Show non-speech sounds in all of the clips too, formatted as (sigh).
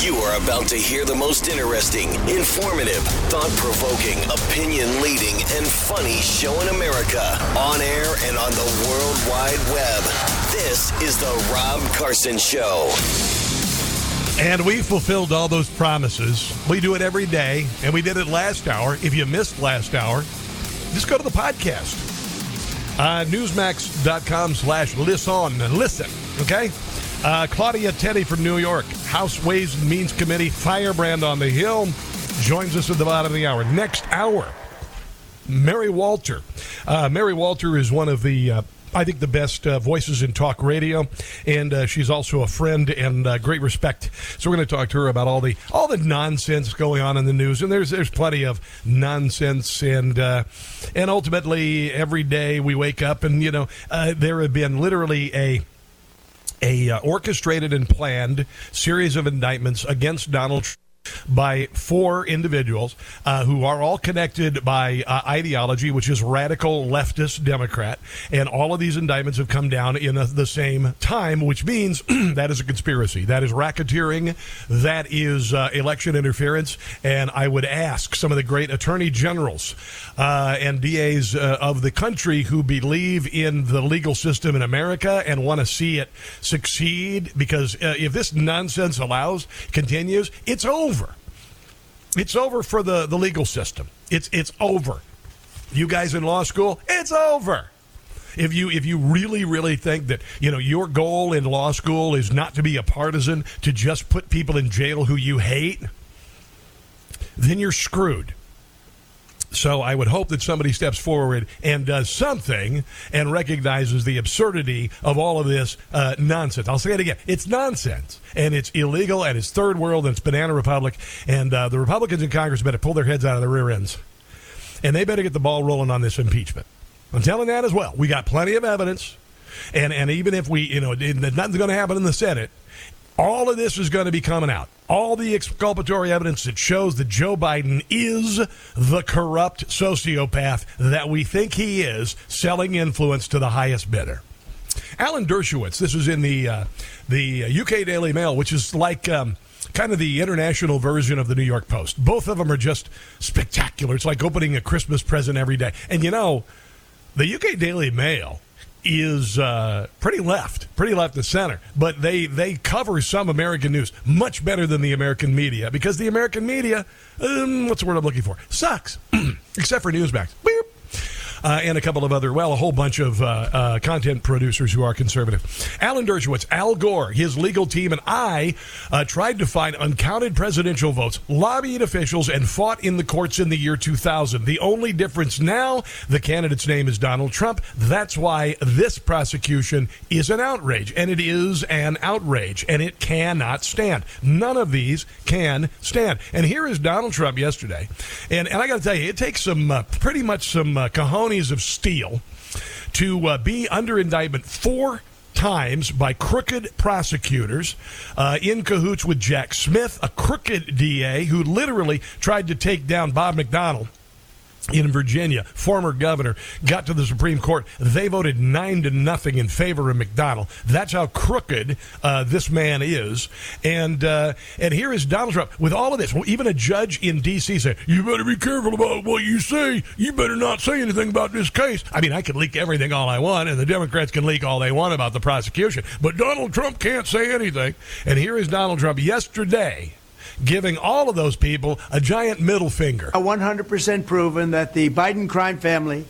You are about to hear the most interesting, informative, thought provoking, opinion leading, and funny show in America on air and on the World Wide Web. This is The Rob Carson Show. And we fulfilled all those promises. We do it every day, and we did it last hour. If you missed last hour, just go to the podcast. Uh, newsmax.com slash listen. Listen, okay? Uh, Claudia Tenney from New York, House Ways and Means Committee, Firebrand on the Hill, joins us at the bottom of the hour. Next hour, Mary Walter. Uh, Mary Walter is one of the. Uh, I think the best uh, voices in talk radio, and uh, she's also a friend and uh, great respect. So we're going to talk to her about all the all the nonsense going on in the news, and there's there's plenty of nonsense, and uh, and ultimately every day we wake up, and you know uh, there have been literally a a uh, orchestrated and planned series of indictments against Donald Trump by four individuals uh, who are all connected by uh, ideology, which is radical leftist Democrat. And all of these indictments have come down in a, the same time, which means (clears throat) that is a conspiracy. That is racketeering. That is uh, election interference. And I would ask some of the great attorney generals uh, and DAs uh, of the country who believe in the legal system in America and want to see it succeed, because uh, if this nonsense allows continues, it's over. It's over for the, the legal system. It's it's over. You guys in law school, it's over. If you if you really really think that you know your goal in law school is not to be a partisan, to just put people in jail who you hate, then you're screwed. So I would hope that somebody steps forward and does something and recognizes the absurdity of all of this uh, nonsense. I'll say it again. It's nonsense. And it's illegal and it's third world and it's banana republic. And uh, the Republicans in Congress better pull their heads out of their rear ends. And they better get the ball rolling on this impeachment. I'm telling that as well. We got plenty of evidence. And, and even if we, you know, nothing's going to happen in the Senate, all of this is going to be coming out. All the exculpatory evidence that shows that Joe Biden is the corrupt sociopath that we think he is, selling influence to the highest bidder. Alan Dershowitz, this is in the uh, the UK Daily Mail, which is like um, kind of the international version of the New York Post. Both of them are just spectacular. It's like opening a Christmas present every day. And you know, the UK Daily Mail is uh, pretty left, pretty left to center. But they they cover some American news much better than the American media because the American media, um, what's the word I'm looking for, sucks, (clears throat) except for Newsmax. Beep. Uh, and a couple of other, well, a whole bunch of uh, uh, content producers who are conservative. Alan Dershowitz, Al Gore, his legal team, and I uh, tried to find uncounted presidential votes, lobbied officials, and fought in the courts in the year 2000. The only difference now, the candidate's name is Donald Trump. That's why this prosecution is an outrage, and it is an outrage, and it cannot stand. None of these can stand. And here is Donald Trump yesterday, and and I got to tell you, it takes some uh, pretty much some uh, cojones of steel to uh, be under indictment four times by crooked prosecutors uh, in cahoots with Jack Smith, a crooked DA who literally tried to take down Bob McDonnell in Virginia, former governor, got to the Supreme Court. They voted nine to nothing in favor of McDonnell. That's how crooked uh, this man is. And uh, and here is Donald Trump with all of this. Well, even a judge in D.C. said, "You better be careful about what you say. You better not say anything about this case." I mean, I can leak everything all I want, and the Democrats can leak all they want about the prosecution, but Donald Trump can't say anything. And here is Donald Trump yesterday giving all of those people a giant middle finger. 100% proven that the Biden crime family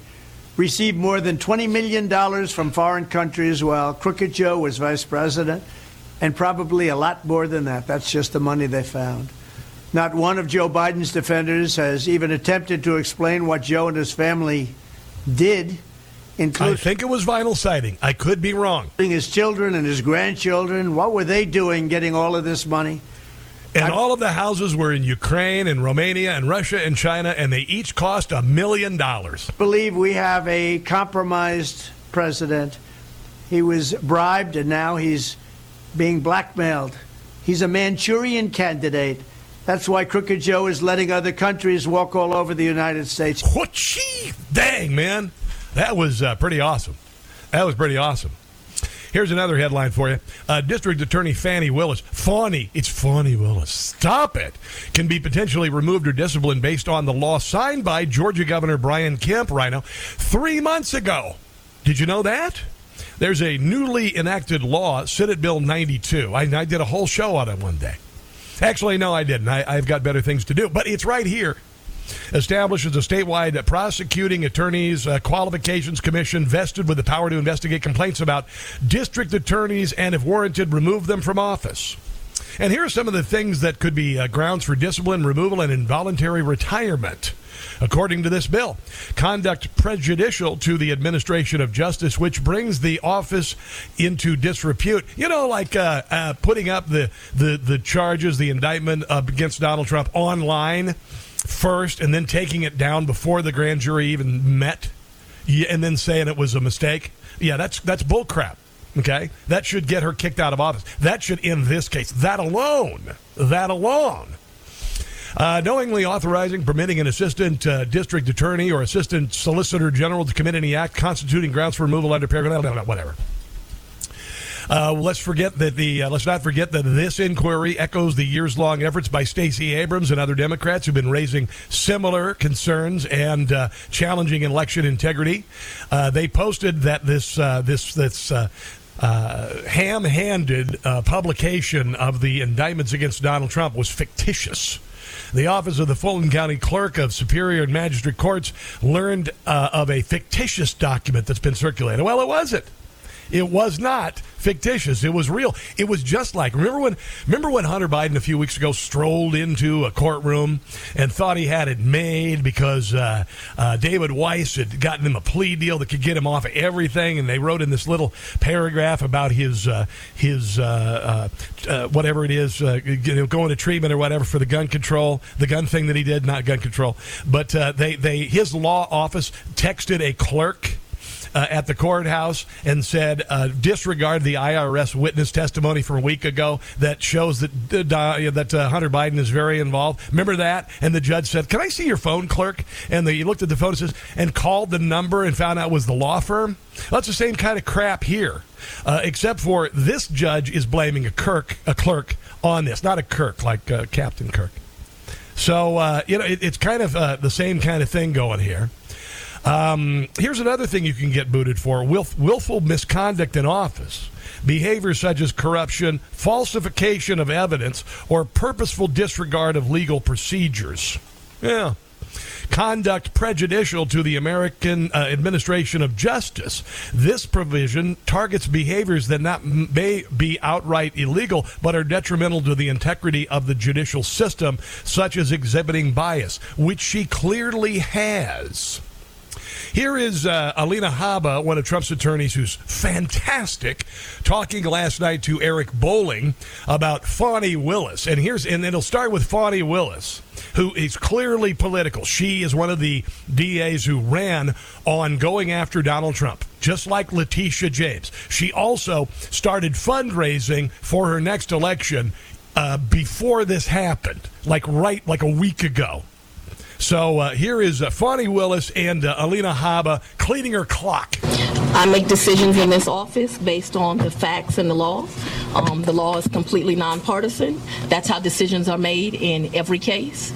received more than $20 million from foreign countries while Crooked Joe was vice president, and probably a lot more than that. That's just the money they found. Not one of Joe Biden's defenders has even attempted to explain what Joe and his family did, including. I think it was vinyl siding. I could be wrong. His children and his grandchildren. What were they doing getting all of this money? And all of the houses were in Ukraine and Romania and Russia and China, and they each cost a million dollars. believe we have a compromised president. He was bribed and now he's being blackmailed. He's a Manchurian candidate. That's why Crooked Joe is letting other countries walk all over the United States. Whatchee? Dang, man. That was uh, pretty awesome. That was pretty awesome. Here's another headline for you. Uh, District Attorney Fannie Willis, Fawny, it's Fawny Willis, stop it, can be potentially removed or disciplined based on the law signed by Georgia Governor Brian Kemp, RINO, three months ago. Did you know that? There's a newly enacted law, Senate Bill 92. I, I did a whole show on it one day. Actually, no, I didn't. I, I've got better things to do, but it's right here establishes a statewide prosecuting attorneys uh, qualifications commission vested with the power to investigate complaints about district attorneys and, if warranted, remove them from office. And here are some of the things that could be uh, grounds for discipline, removal, and involuntary retirement. According to this bill, conduct prejudicial to the administration of justice, which brings the office into disrepute. You know, like uh, uh, putting up the, the, the charges, the indictment against Donald Trump online first and then taking it down before the grand jury even met and then saying it was a mistake. Yeah, that's that's bullcrap. Okay, that should get her kicked out of office. That should end this case. That alone. That alone. Uh, knowingly authorizing, permitting an assistant uh, district attorney or assistant solicitor general to commit any act constituting grounds for removal under paragraph whatever. Uh, let's forget that the uh, let's not forget that this inquiry echoes the years-long efforts by Stacey Abrams and other Democrats who've been raising similar concerns and uh, challenging election integrity. Uh, they posted that this uh, this this. Uh, ham-handed publication of the indictments against Donald Trump was fictitious. The Office of the Fulton County Clerk of Superior and Magistrate Courts learned of a fictitious document that's been circulated. Well, it wasn't. It was not fictitious. It was real. It was just like remember when remember when Hunter Biden a few weeks ago strolled into a courtroom and thought he had it made because uh, uh, David Weiss had gotten him a plea deal that could get him off of everything, and they wrote in this little paragraph about his uh, his uh, uh, uh, whatever it is going to treatment or whatever for the gun control, the gun thing that he did, not gun control, but they they his law office texted a clerk uh, at the courthouse and said, uh, disregard the IRS witness testimony from a week ago that shows that uh, that uh, Hunter Biden is very involved. Remember that? And the judge said, "Can I see your phone, clerk?" And the, he looked at the phone and says, and called the number and found out was the law firm. Well, that's the same kind of crap here, uh, except for this judge is blaming a Kirk, a clerk, on this, not a Kirk like uh, Captain Kirk. So you know, it, it's kind of the same kind of thing going here. Um, here's another thing you can get booted for willf- willful misconduct in office. Behavior such as corruption, falsification of evidence, or purposeful disregard of legal procedures. Yeah. Conduct prejudicial to the American uh, administration of justice. This provision targets behaviors that not may be outright illegal, but are detrimental to the integrity of the judicial system, such as exhibiting bias, which she clearly has. Here is uh, Alina Habba, one of Trump's attorneys, who's fantastic, talking last night to Eric Bolling about Fani Willis. And here's and it'll start with Fani Willis, who is clearly political. She is one of the DAs who ran on going after Donald Trump, just like Letitia James. She also started fundraising for her next election uh, before this happened, like right like a week ago. So uh, here is uh, Fani Willis and uh, Alina Habba cleaning her clock. I make decisions in this office based on the facts and the law. Um, the law is completely nonpartisan. That's how decisions are made in every case.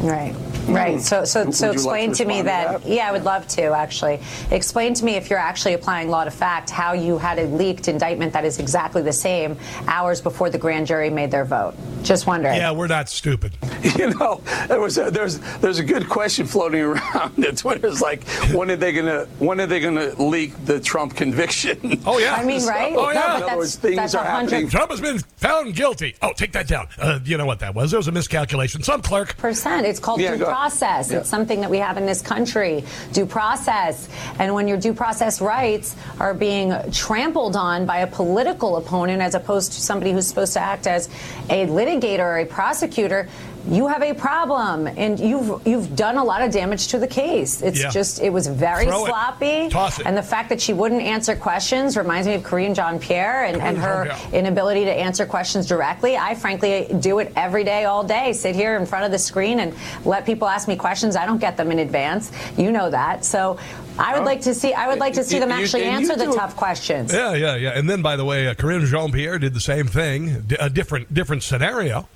Right, right. So, so, so you like explain to to me respond to that, that? Yeah, I would love to actually explain to me if you're actually applying law to fact how you had a leaked indictment that is exactly the same hours before the grand jury made their vote. Just wondering. Yeah, we're not stupid. (laughs) You know, there was a, there's there's a good question floating (laughs) around. The Twitter's like, when are they gonna when are they gonna leak the Trump conviction? Oh yeah. (laughs) I mean, right? Oh yeah. but In other words, that's- things are 100 happening. Trump has been found guilty. Oh, take that down. Uh, you know what that was? There was a miscalculation. Some clerk. percent. It's called Yeah, due process. Yeah. It's something that we have in this country. Due process. And when your due process rights are being trampled on by a political opponent as opposed to somebody who's supposed to act as a litigator or a prosecutor, you have a problem and you've you've done a lot of damage to the case. It's Yeah. just it was very Throw it. sloppy. Toss it. And the fact that she wouldn't answer questions reminds me of Karine Jean Pierre and, and her inability to answer questions directly. I frankly do it every day, all day. Sit here in front of the screen and let people ask me questions. I don't get them in advance. You know that. So I would Oh. like to see. I would like to see them You- actually you answer the do- tough questions. Yeah, yeah, yeah. And then, by the way, uh, Karine Jean Pierre did the same thing, a different different scenario.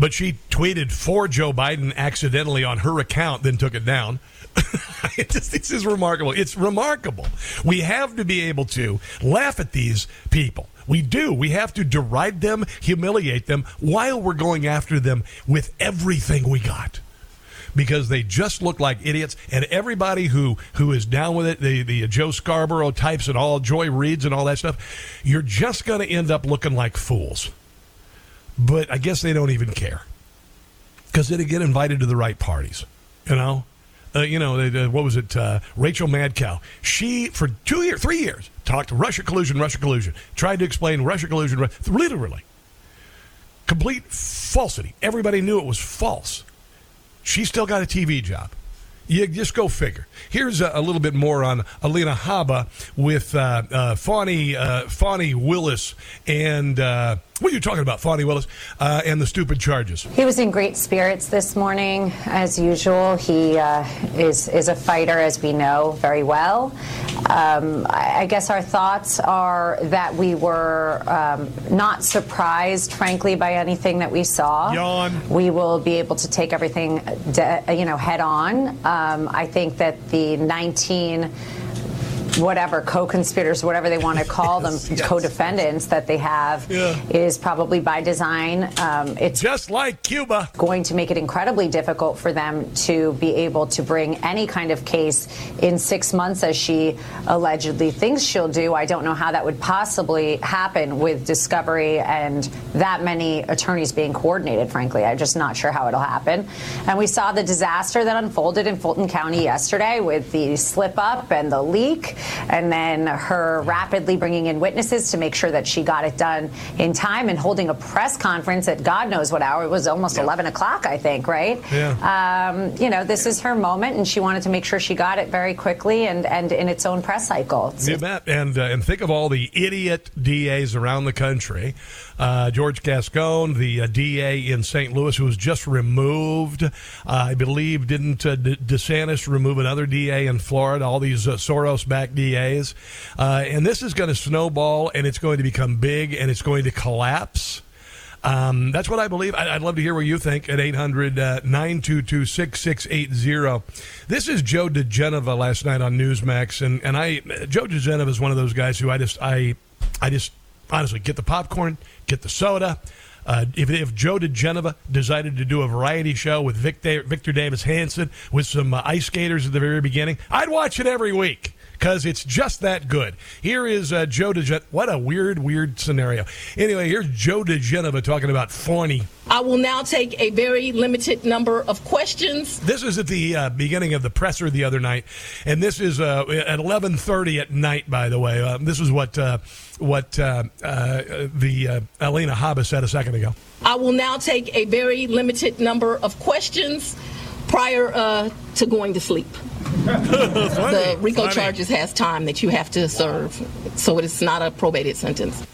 But she tweeted for Joe Biden accidentally on her account, then took it down. (laughs) this is remarkable. It's remarkable. We have to be able to laugh at these people. We do. We have to deride them, humiliate them, while we're going after them with everything we got because they just look like idiots. And everybody who who is down with it, the the Joe Scarborough types and all Joy Reids and all that stuff, you're just going to end up looking like fools. But I guess they don't even care because they get invited to the right parties. You know. Uh, you know, they, uh, what was it? Uh, Rachel Madcow. She, for two years, three years, talked Russia collusion, Russia collusion, tried to explain Russia collusion, literally. Complete falsity. Everybody knew it was false she still got a TV job. You just go figure. Here's a, a little bit more on Alina Habba with uh, uh, Fawny, uh, Fawny Willis and uh, what are you talking about, Fawny Willis uh, and the stupid charges. He was in great spirits this morning, as usual. He uh, is is a fighter, as we know very well. Um, I I guess our thoughts are that we were um, not surprised, frankly, by anything that we saw. Yawn. We will be able to take everything, de- you know, head on. Um, I think that the 19 whatever co-conspirators, whatever they want to call them, (laughs) yes. co-defendants that they have, Yeah. is probably by design. Um, it's Just like Cuba. going to make it incredibly difficult for them to be able to bring any kind of case in six months, as she allegedly thinks she'll do. I don't know how that would possibly happen with discovery and that many attorneys being coordinated, frankly. I'm just not sure how it'll happen. And we saw the disaster that unfolded in Fulton County yesterday with the slip up and the leak, and then her rapidly bringing in witnesses to make sure that she got it done in time and holding a press conference at God knows what hour. It was almost 11 o'clock, I think, right? Yeah. Um, you know, this is her moment, and she wanted to make sure she got it very quickly and, and in its own press cycle. You bet. And uh, and think of all the idiot DAs around the country. Uh, George Gascon, the uh, DA in St. Louis, who was just removed. Uh, I believe didn't uh, DeSantis remove another DA in Florida? All these uh, Soros-backed DAs, uh, and this is going to snowball, and it's going to become big, and it's going to collapse. Um, that's what I believe. I, I'd love to hear what you think at 800 922 6680. This is Joe diGenova last night on Newsmax. And, and I, Joe diGenova is one of those guys who I just, I, I just honestly get the popcorn, get the soda. Uh, if, if Joe diGenova decided to do a variety show with Victor, Victor Davis Hanson with some uh, ice skaters at the very beginning, I'd watch it every week because it's just that good. Here is uh, Joe diGenova. What a weird, weird scenario. Anyway, here's Joe diGenova talking about Fawny. I will now take a very limited number of questions. This is at the uh, beginning of the presser the other night, and this is uh, at 11:30 at night. By the way, uh, this is what uh, what uh, uh, the uh, Alina Habba said a second ago. I will now take a very limited number of questions prior uh, to going to sleep. the RICO funny. charges has time that you have to serve, so it is not a probated sentence.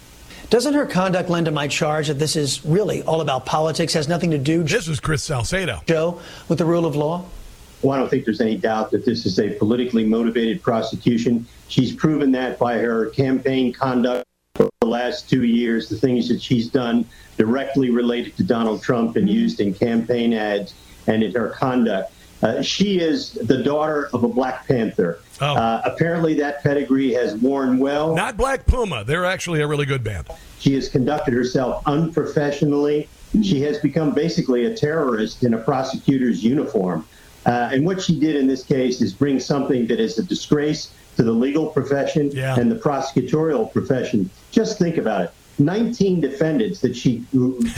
Doesn't her conduct lend to my charge that this is really all about politics, has nothing to do, This is Chris Salcedo. Joe, with the rule of law? Well, I don't think there's any doubt that this is a politically motivated prosecution. She's proven that by her campaign conduct for the last two years, the things that she's done directly related to Donald Trump and used in campaign ads. And in her conduct. Uh, she is the daughter of a Black Panther. Oh. Uh, apparently, that pedigree has worn well. Not Black Puma. They're actually a really good band. She has conducted herself unprofessionally. She has become basically a terrorist in a prosecutor's uniform. Uh, and what she did in this case is bring something that is a disgrace to the legal profession Yeah. and the prosecutorial profession. Just think about it. 19 defendants that she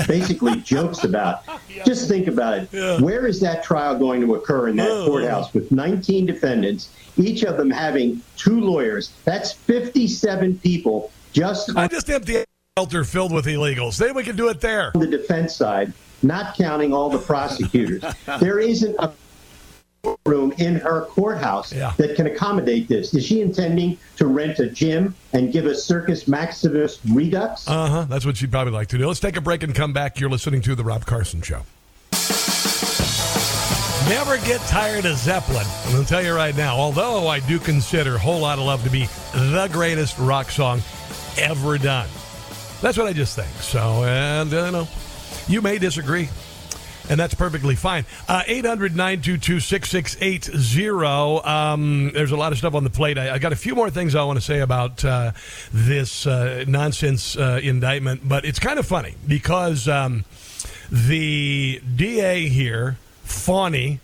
basically (laughs) jokes about. Just think about it. Where is that trial going to occur in that Oh. courthouse with 19 defendants, each of them having two lawyers? That's 57 people just I just empty shelter filled with illegals. Then we can do it there. on the defense side, not counting all the prosecutors. (laughs) there isn't a room in her courthouse Yeah. that can accommodate this. Is she intending to rent a gym and give a Circus Maximus Redux? Uh huh. That's what she'd probably like to do. Let's take a break and come back. You're listening to The Rob Carson Show. Never get tired of Zeppelin. I'm going to tell you right now, although I do consider Whole Lotta Love to be the greatest rock song ever done. That's what I just think. So, and, uh, you know, you may disagree. And that's perfectly fine. Uh, 800 922 6680. Um, There's a lot of stuff on the plate. I, I got a few more things I want to say about uh, this uh, nonsense uh, indictment, but it's kind of funny because um, the DA here, Fawny,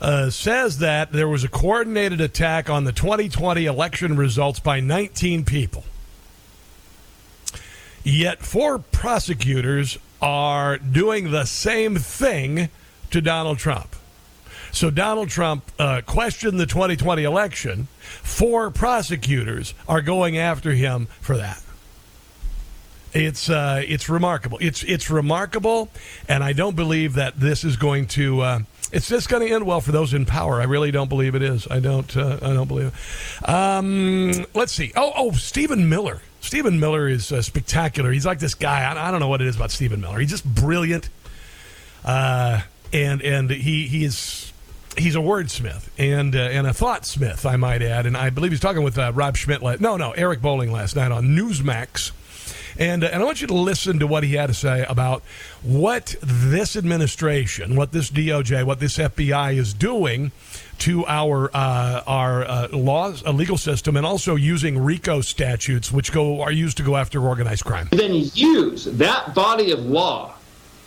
uh, says that there was a coordinated attack on the 2020 election results by 19 people. Yet four prosecutors are doing the same thing to Donald Trump. So Donald Trump uh, questioned the 2020 election. Four prosecutors are going after him for that. It's uh, it's remarkable. It's it's remarkable, and I don't believe that this is going to. Uh, it's just going to end well for those in power. I really don't believe it is. I don't. Uh, I don't believe it. Um, let's see. Oh, oh, Stephen Miller. Stephen Miller is uh, spectacular. He's like this guy. I, I don't know what it is about Stephen Miller. He's just brilliant, uh, and and he he is he's a wordsmith and uh, and a thoughtsmith, I might add. And I believe he's talking with uh, Rob Schmitt. No, no, Eric Bolling last night on Newsmax. And, uh, and I want you to listen to what he had to say about what this administration, what this DOJ, what this FBI is doing to our uh, our uh, laws, a legal system, and also using RICO statutes, which go are used to go after organized crime. then use that body of law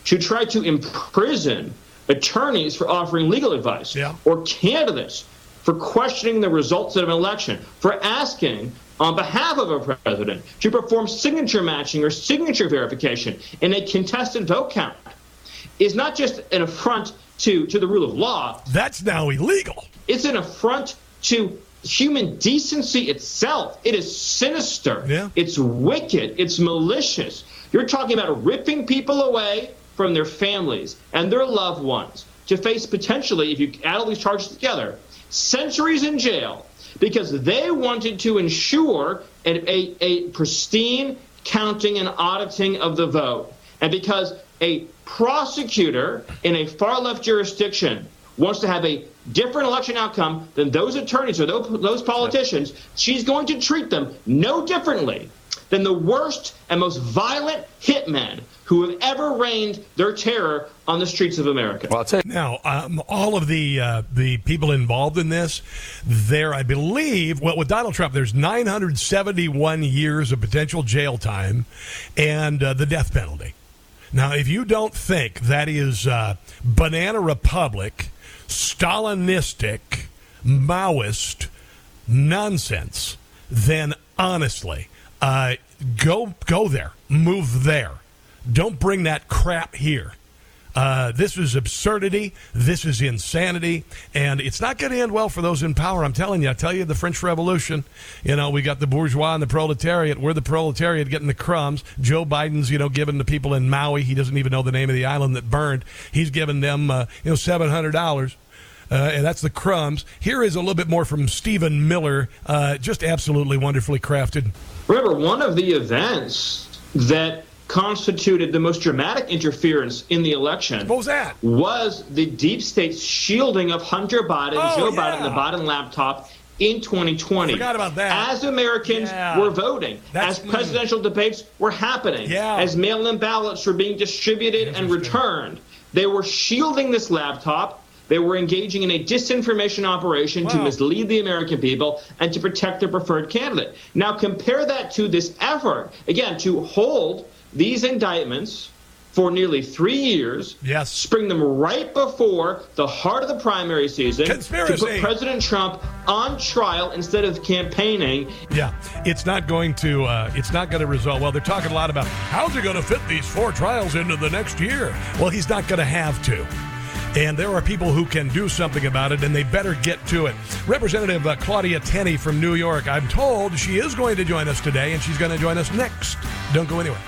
to try to imprison attorneys for offering legal advice or candidates for questioning the results of an election, for asking on behalf of a president to perform signature matching or signature verification in a contested vote count is not just an affront to, to the rule of law. That's now illegal. It's an affront to human decency itself. It is sinister. Yeah. It's wicked. It's malicious. You're talking about ripping people away from their families and their loved ones to face potentially, if you add all these charges together, centuries in jail because they wanted to ensure a, a, a pristine counting and auditing of the vote. And because a prosecutor in a far left jurisdiction wants to have a different election outcome than those attorneys or those, those politicians, she's going to treat them no differently than the worst and most violent hitmen who have ever rained their terror on the streets of America. Well, now, um, all of the uh, the people involved in this, there, I believe, well, with Donald Trump, there's 971 years of potential jail time and uh, the death penalty. Now, if you don't think that is uh, banana republic, Stalinistic, Maoist nonsense, then honestly, uh, go go there, move there. Don't bring that crap here. Uh, this is absurdity. This is insanity, and it's not going to end well for those in power. I'm telling you. I tell you, the French Revolution. You know, we got the bourgeois and the proletariat. We're the proletariat getting the crumbs. Joe Biden's, you know, giving the people in Maui. He doesn't even know the name of the island that burned. He's giving them, uh, you know, seven hundred dollars. Uh, and that's the crumbs. Here is a little bit more from Stephen Miller. Uh, just absolutely wonderfully crafted. Remember, one of the events that constituted the most dramatic interference in the election what was that? Was the deep state's shielding of Hunter Biden, Oh, Joe yeah. Biden, the Biden laptop in 2020. Forgot about that. As Americans Yeah. were voting, That's- as presidential debates were happening, Yeah. as mail-in ballots were being distributed and returned, They were shielding this laptop. They were engaging in a disinformation operation to mislead the American people and to protect their preferred candidate. Now, compare that to this effort, again, to hold these indictments for nearly three years, yes. spring them right before the heart of the primary season Conspiracy. to put President Trump on trial instead of campaigning. Yeah, it's not going to. Uh, it's not going to result. Well, they're talking a lot about how's he going to fit these four trials into the next year. Well, he's not going to have to. And there are people who can do something about it, and they better get to it. Representative uh, Claudia Tenney from New York, I'm told she is going to join us today, and she's going to join us next. Don't go anywhere.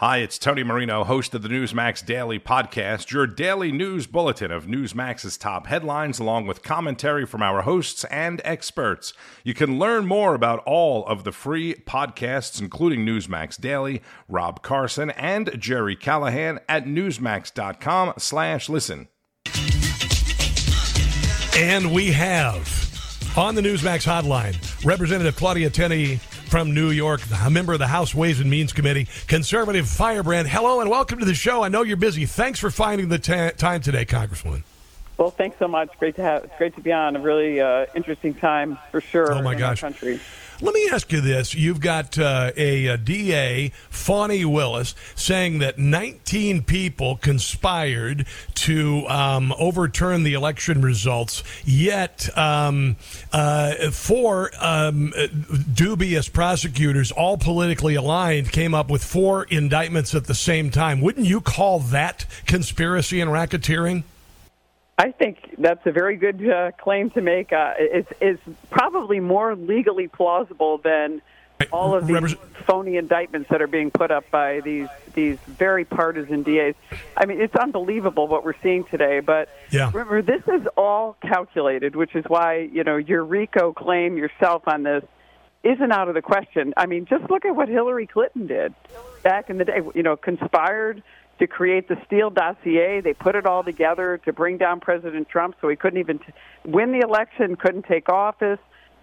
Hi, it's Tony Marino, host of the Newsmax Daily Podcast, your daily news bulletin of Newsmax's top headlines, along with commentary from our hosts and experts. You can learn more about all of the free podcasts, including Newsmax Daily, Rob Carson, and Jerry Callahan at newsmax.com slash listen. And we have on the Newsmax hotline Representative Claudia Tenney from New York, a member of the House Ways and Means Committee, conservative firebrand. Hello and welcome to the show. I know you're busy. Thanks for finding the ta time today, Congresswoman. Well, thanks so much. Great to have. It's great to be on. A really uh, interesting time for sure. Oh, my in gosh. country. Let me ask you this. You've got uh, a, a DA, Fawny Willis, saying that 19 people conspired to um, overturn the election results, yet um, uh, four um, dubious prosecutors, all politically aligned, came up with four indictments at the same time. Wouldn't you call that conspiracy and racketeering? I think that's a very good uh, claim to make. Uh, it's, it's probably more legally plausible than all of these phony indictments that are being put up by these these very partisan DAs. I mean, it's unbelievable what we're seeing today. But Yeah. remember, this is all calculated, which is why you know your RICO claim yourself on this isn't out of the question. I mean, just look at what Hillary Clinton did back in the day. You know, conspired to create the Steele dossier. They put it all together to bring down President Trump so he couldn't even t- win the election, couldn't take office.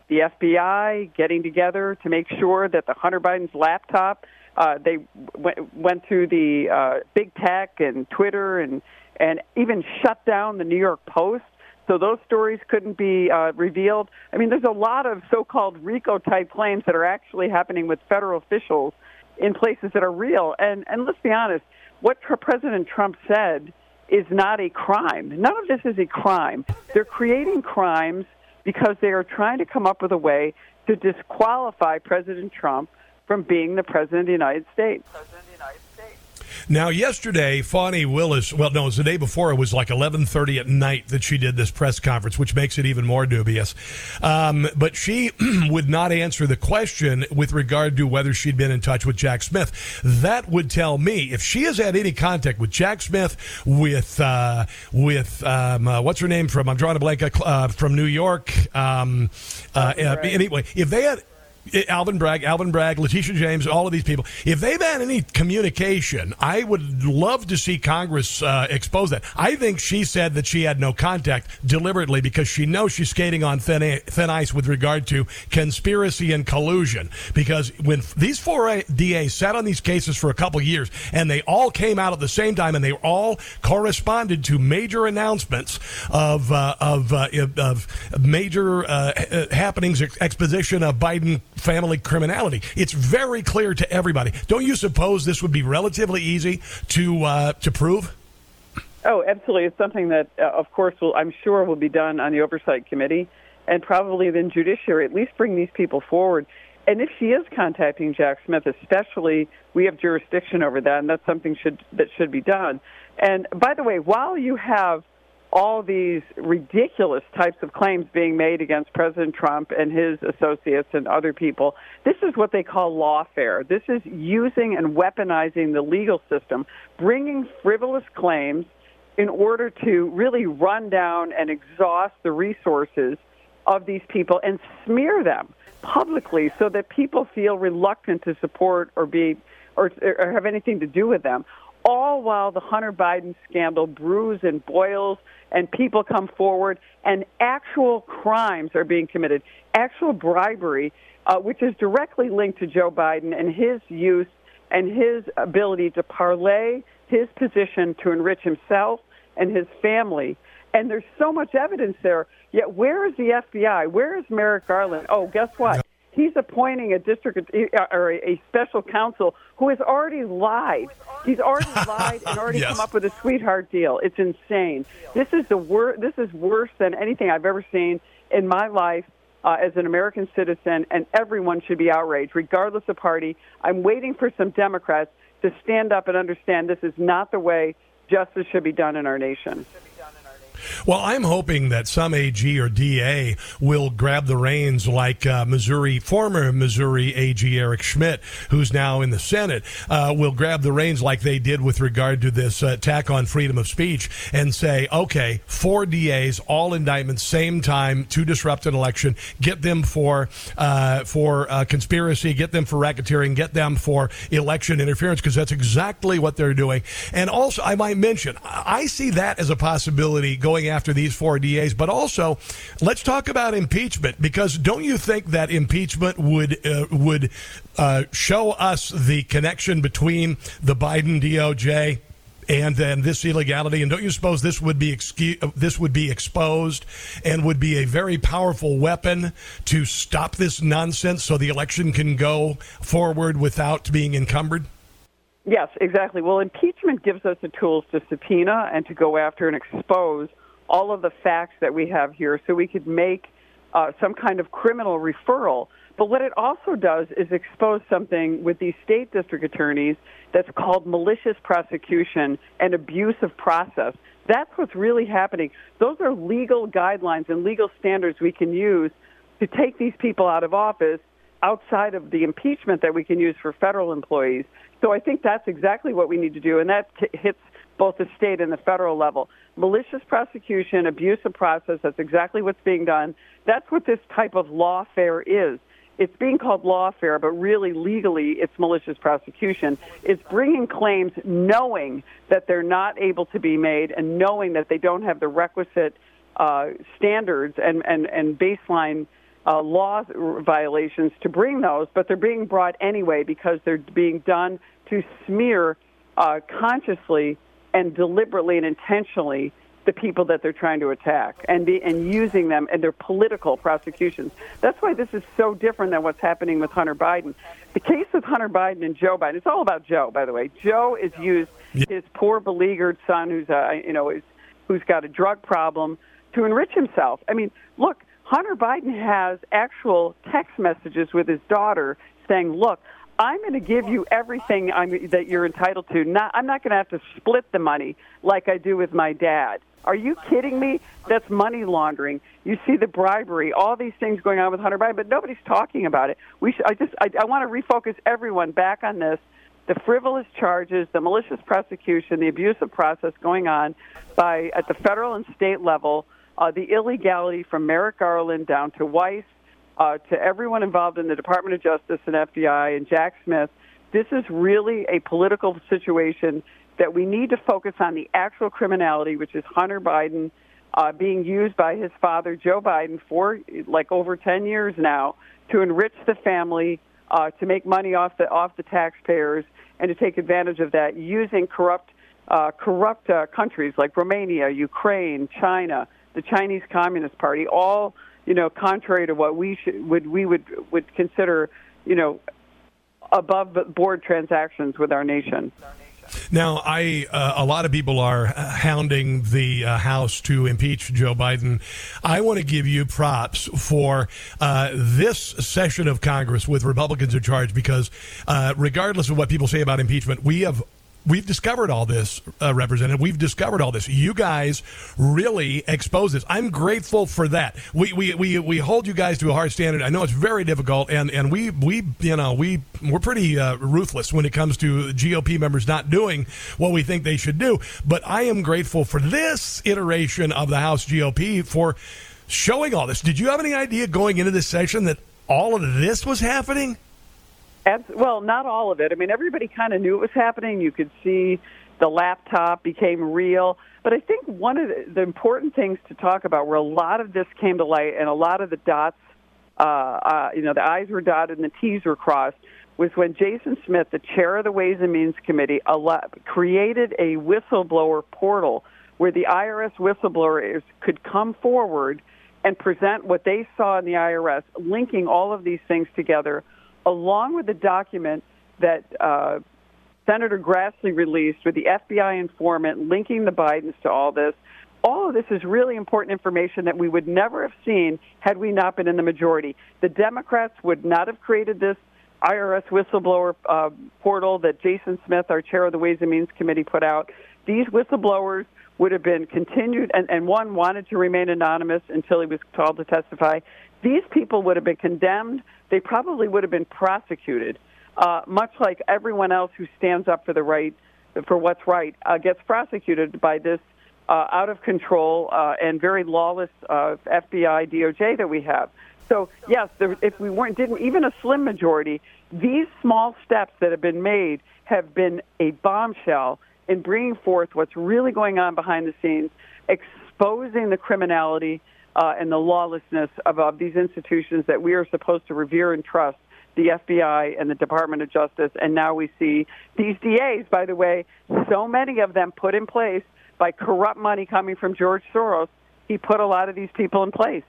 The FBI getting together to make sure that the Hunter Biden's laptop, uh, they w- went through the uh, big tech and Twitter and and even shut down the New York Post so those stories couldn't be uh, revealed. I mean, there's a lot of so-called RICO type claims that are actually happening with federal officials in places that are real. And and let's be honest, what President Trump said is not a crime. None of this is a crime. They're creating crimes because they are trying to come up with a way to disqualify President Trump from being the president of the United States. Now, yesterday, Fawny Willis. Well, no, it was the day before. It was like eleven thirty at night that she did this press conference, which makes it even more dubious. Um, but she (clears throat) would not answer the question with regard to whether she'd been in touch with Jack Smith. That would tell me if she has had any contact with Jack Smith, with uh, with um, uh, what's her name from? I'm drawing a blank. Uh, from New York. Um, uh, uh, anyway, if they had. Alvin Bragg, Alvin Bragg, Letitia James, all of these people. If they've had any communication, I would love to see Congress uh, expose that. I think she said that she had no contact deliberately because she knows she's skating on thin, thin ice with regard to conspiracy and collusion. Because when these four DAs sat on these cases for a couple years and they all came out at the same time and they all corresponded to major announcements of uh, of uh, of major uh, happenings, ex- exposition of Biden family criminality. It's very clear to everybody. Don't you suppose this would be relatively easy to uh, to prove? Oh, absolutely. It's something that, uh, of course, will I'm sure will be done on the oversight committee, and probably then judiciary. At least bring these people forward. And if she is contacting Jack Smith, especially, we have jurisdiction over that, and that's something should that should be done. And by the way, while you have all these ridiculous types of claims being made against President Trump and his associates and other people. This is what they call lawfare. This is using and weaponizing the legal system, bringing frivolous claims in order to really run down and exhaust the resources of these people and smear them publicly so that people feel reluctant to support or be or, or have anything to do with them all while the Hunter Biden scandal brews and boils and people come forward and actual crimes are being committed, actual bribery uh, which is directly linked to Joe Biden and his use and his ability to parlay his position to enrich himself and his family. And there's so much evidence there. Yet, where is the FBI? Where is Merrick Garland? Oh, guess what? He's appointing a district uh, or a special counsel who has already lied. He's already (laughs) lied and already Yes. come up with a sweetheart deal. It's insane. This is the wor- This is worse than anything I've ever seen in my life uh, as an American citizen, and everyone should be outraged, regardless of party. I'm waiting for some Democrats to stand up and understand this is not the way justice should be done in our nation. Well, I'm hoping that some AG or DA will grab the reins, like uh, Missouri former Missouri AG Eric Schmitt, who's now in the Senate, uh, will grab the reins like they did with regard to this uh, attack on freedom of speech, and say, okay, four DAs, all indictments, same time to disrupt an election, get them for uh, for uh, conspiracy, get them for racketeering, get them for election interference, because that's exactly what they're doing. And also, I might mention, I see that as a possibility going after these four DAs, but also let's talk about impeachment because don't you think that impeachment would uh, would uh, show us the connection between the Biden DOJ and then this illegality? And don't you suppose this would be excu- uh, this would be exposed and would be a very powerful weapon to stop this nonsense so the election can go forward without being encumbered? Yes, exactly. Well, impeachment gives us the tools to subpoena and to go after and expose all of the facts that we have here so we could make uh, some kind of criminal referral. But what it also does is expose something with these state district attorneys that's called malicious prosecution and abuse of process. That's what's really happening. Those are legal guidelines and legal standards we can use to take these people out of office outside of the impeachment that we can use for federal employees. So I think that's exactly what we need to do, and that t- hits both the state and the federal level. Malicious prosecution, abuse of process, that's exactly what's being done. That's what this type of lawfare is. It's being called lawfare, but really legally it's malicious prosecution. It's bringing claims knowing that they're not able to be made and knowing that they don't have the requisite uh, standards and, and, and baseline uh, law violations to bring those, but they're being brought anyway because they're being done to smear uh, consciously and deliberately and intentionally the people that they're trying to attack and be, and using them in their political prosecutions. That's why this is so different than what's happening with Hunter Biden. The case with Hunter Biden and Joe Biden, it's all about Joe, by the way. Joe is used his poor beleaguered son who's uh, you know is, who's got a drug problem to enrich himself. I mean, look, Hunter Biden has actual text messages with his daughter saying, "Look, I'm going to give you everything I'm, that you're entitled to. Not, I'm not going to have to split the money like I do with my dad." Are you kidding me? That's money laundering. You see the bribery, all these things going on with Hunter Biden, but nobody's talking about it. We should, I just I, I want to refocus everyone back on this the frivolous charges, the malicious prosecution, the abusive process going on by at the federal and state level, uh, the illegality from Merrick Garland down to Weiss, uh, to everyone involved in the Department of Justice and FBI and Jack Smith. This is really a political situation that we need to focus on the actual criminality, which is Hunter Biden uh, being used by his father, Joe Biden, for like over 10 years now to enrich the family, uh, to make money off the off the taxpayers, and to take advantage of that using corrupt uh, corrupt uh, countries like Romania, Ukraine, China, the Chinese Communist Party, all you know contrary to what we should would we would would consider you know above board transactions with our nation. Now, I uh, a lot of people are hounding the uh, House to impeach Joe Biden. I want to give you props for uh, this session of Congress with Republicans in charge because, uh, regardless of what people say about impeachment, we have We've discovered all this, uh, Representative. We've discovered all this. You guys really expose this. I'm grateful for that. We, we, we, we hold you guys to a hard standard. I know it's very difficult, and, and we, we you know we we're pretty uh, ruthless when it comes to GOP members not doing what we think they should do. But I am grateful for this iteration of the House GOP for showing all this. Did you have any idea going into this session that all of this was happening? Well, not all of it. I mean, everybody kind of knew it was happening. You could see the laptop became real. But I think one of the, the important things to talk about where a lot of this came to light and a lot of the dots uh, uh, you know, the I's were dotted and the T's were crossed was when Jason Smith, the chair of the Ways and Means Committee, created a whistleblower portal where the IRS whistleblowers could come forward and present what they saw in the IRS, linking all of these things together, along with the document that uh, Senator Grassley released with the FBI informant linking the Bidens to all this. All of this is really important information that we would never have seen had we not been in the majority. The Democrats would not have created this IRS whistleblower uh, portal that Jason Smith, our chair of the Ways and Means Committee, put out. These whistleblowers would have been continued, and, and one wanted to remain anonymous until he was called to testify. These people would have been condemned. They probably would have been prosecuted, uh, much like everyone else who stands up for the right, for what's right, uh, gets prosecuted by this uh, out of control uh, and very lawless uh, FBI DOJ that we have. So yes, there, if we weren't didn't even a slim majority, these small steps that have been made have been a bombshell in bringing forth what's really going on behind the scenes, exposing the criminality uh, and the lawlessness of, of these institutions that we are supposed to revere and trust the FBI and the Department of Justice. And now we see these DAs, by the way, so many of them put in place by corrupt money coming from George Soros. He put a lot of these people in place.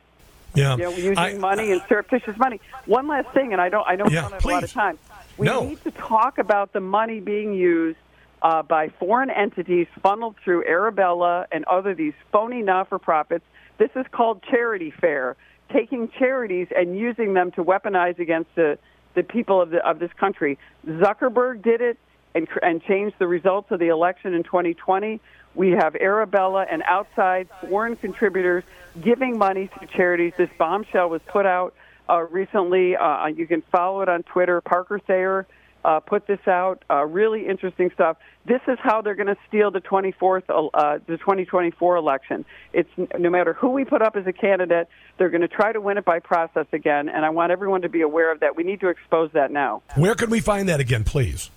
Yeah, you know, using I, money and surreptitious money. One last thing, and I don't, I don't Yeah, have a lot of time. We No. need to talk about the money being used uh, by foreign entities funneled through Arabella and other these phony not-for-profits. This is called charity fair, taking charities and using them to weaponize against the the people of the of this country. Zuckerberg did it and and changed the results of the election in 2020. We have Arabella and outside foreign contributors giving money to charities. This bombshell was put out uh, recently. Uh, you can follow it on Twitter. Parker Thayer uh, put this out. Uh, really interesting stuff. This is how they're going to steal the 24th, uh, the 2024 election. It's no matter who we put up as a candidate, they're going to try to win it by process again. And I want everyone to be aware of that. We need to expose that now. Where can we find that again, please?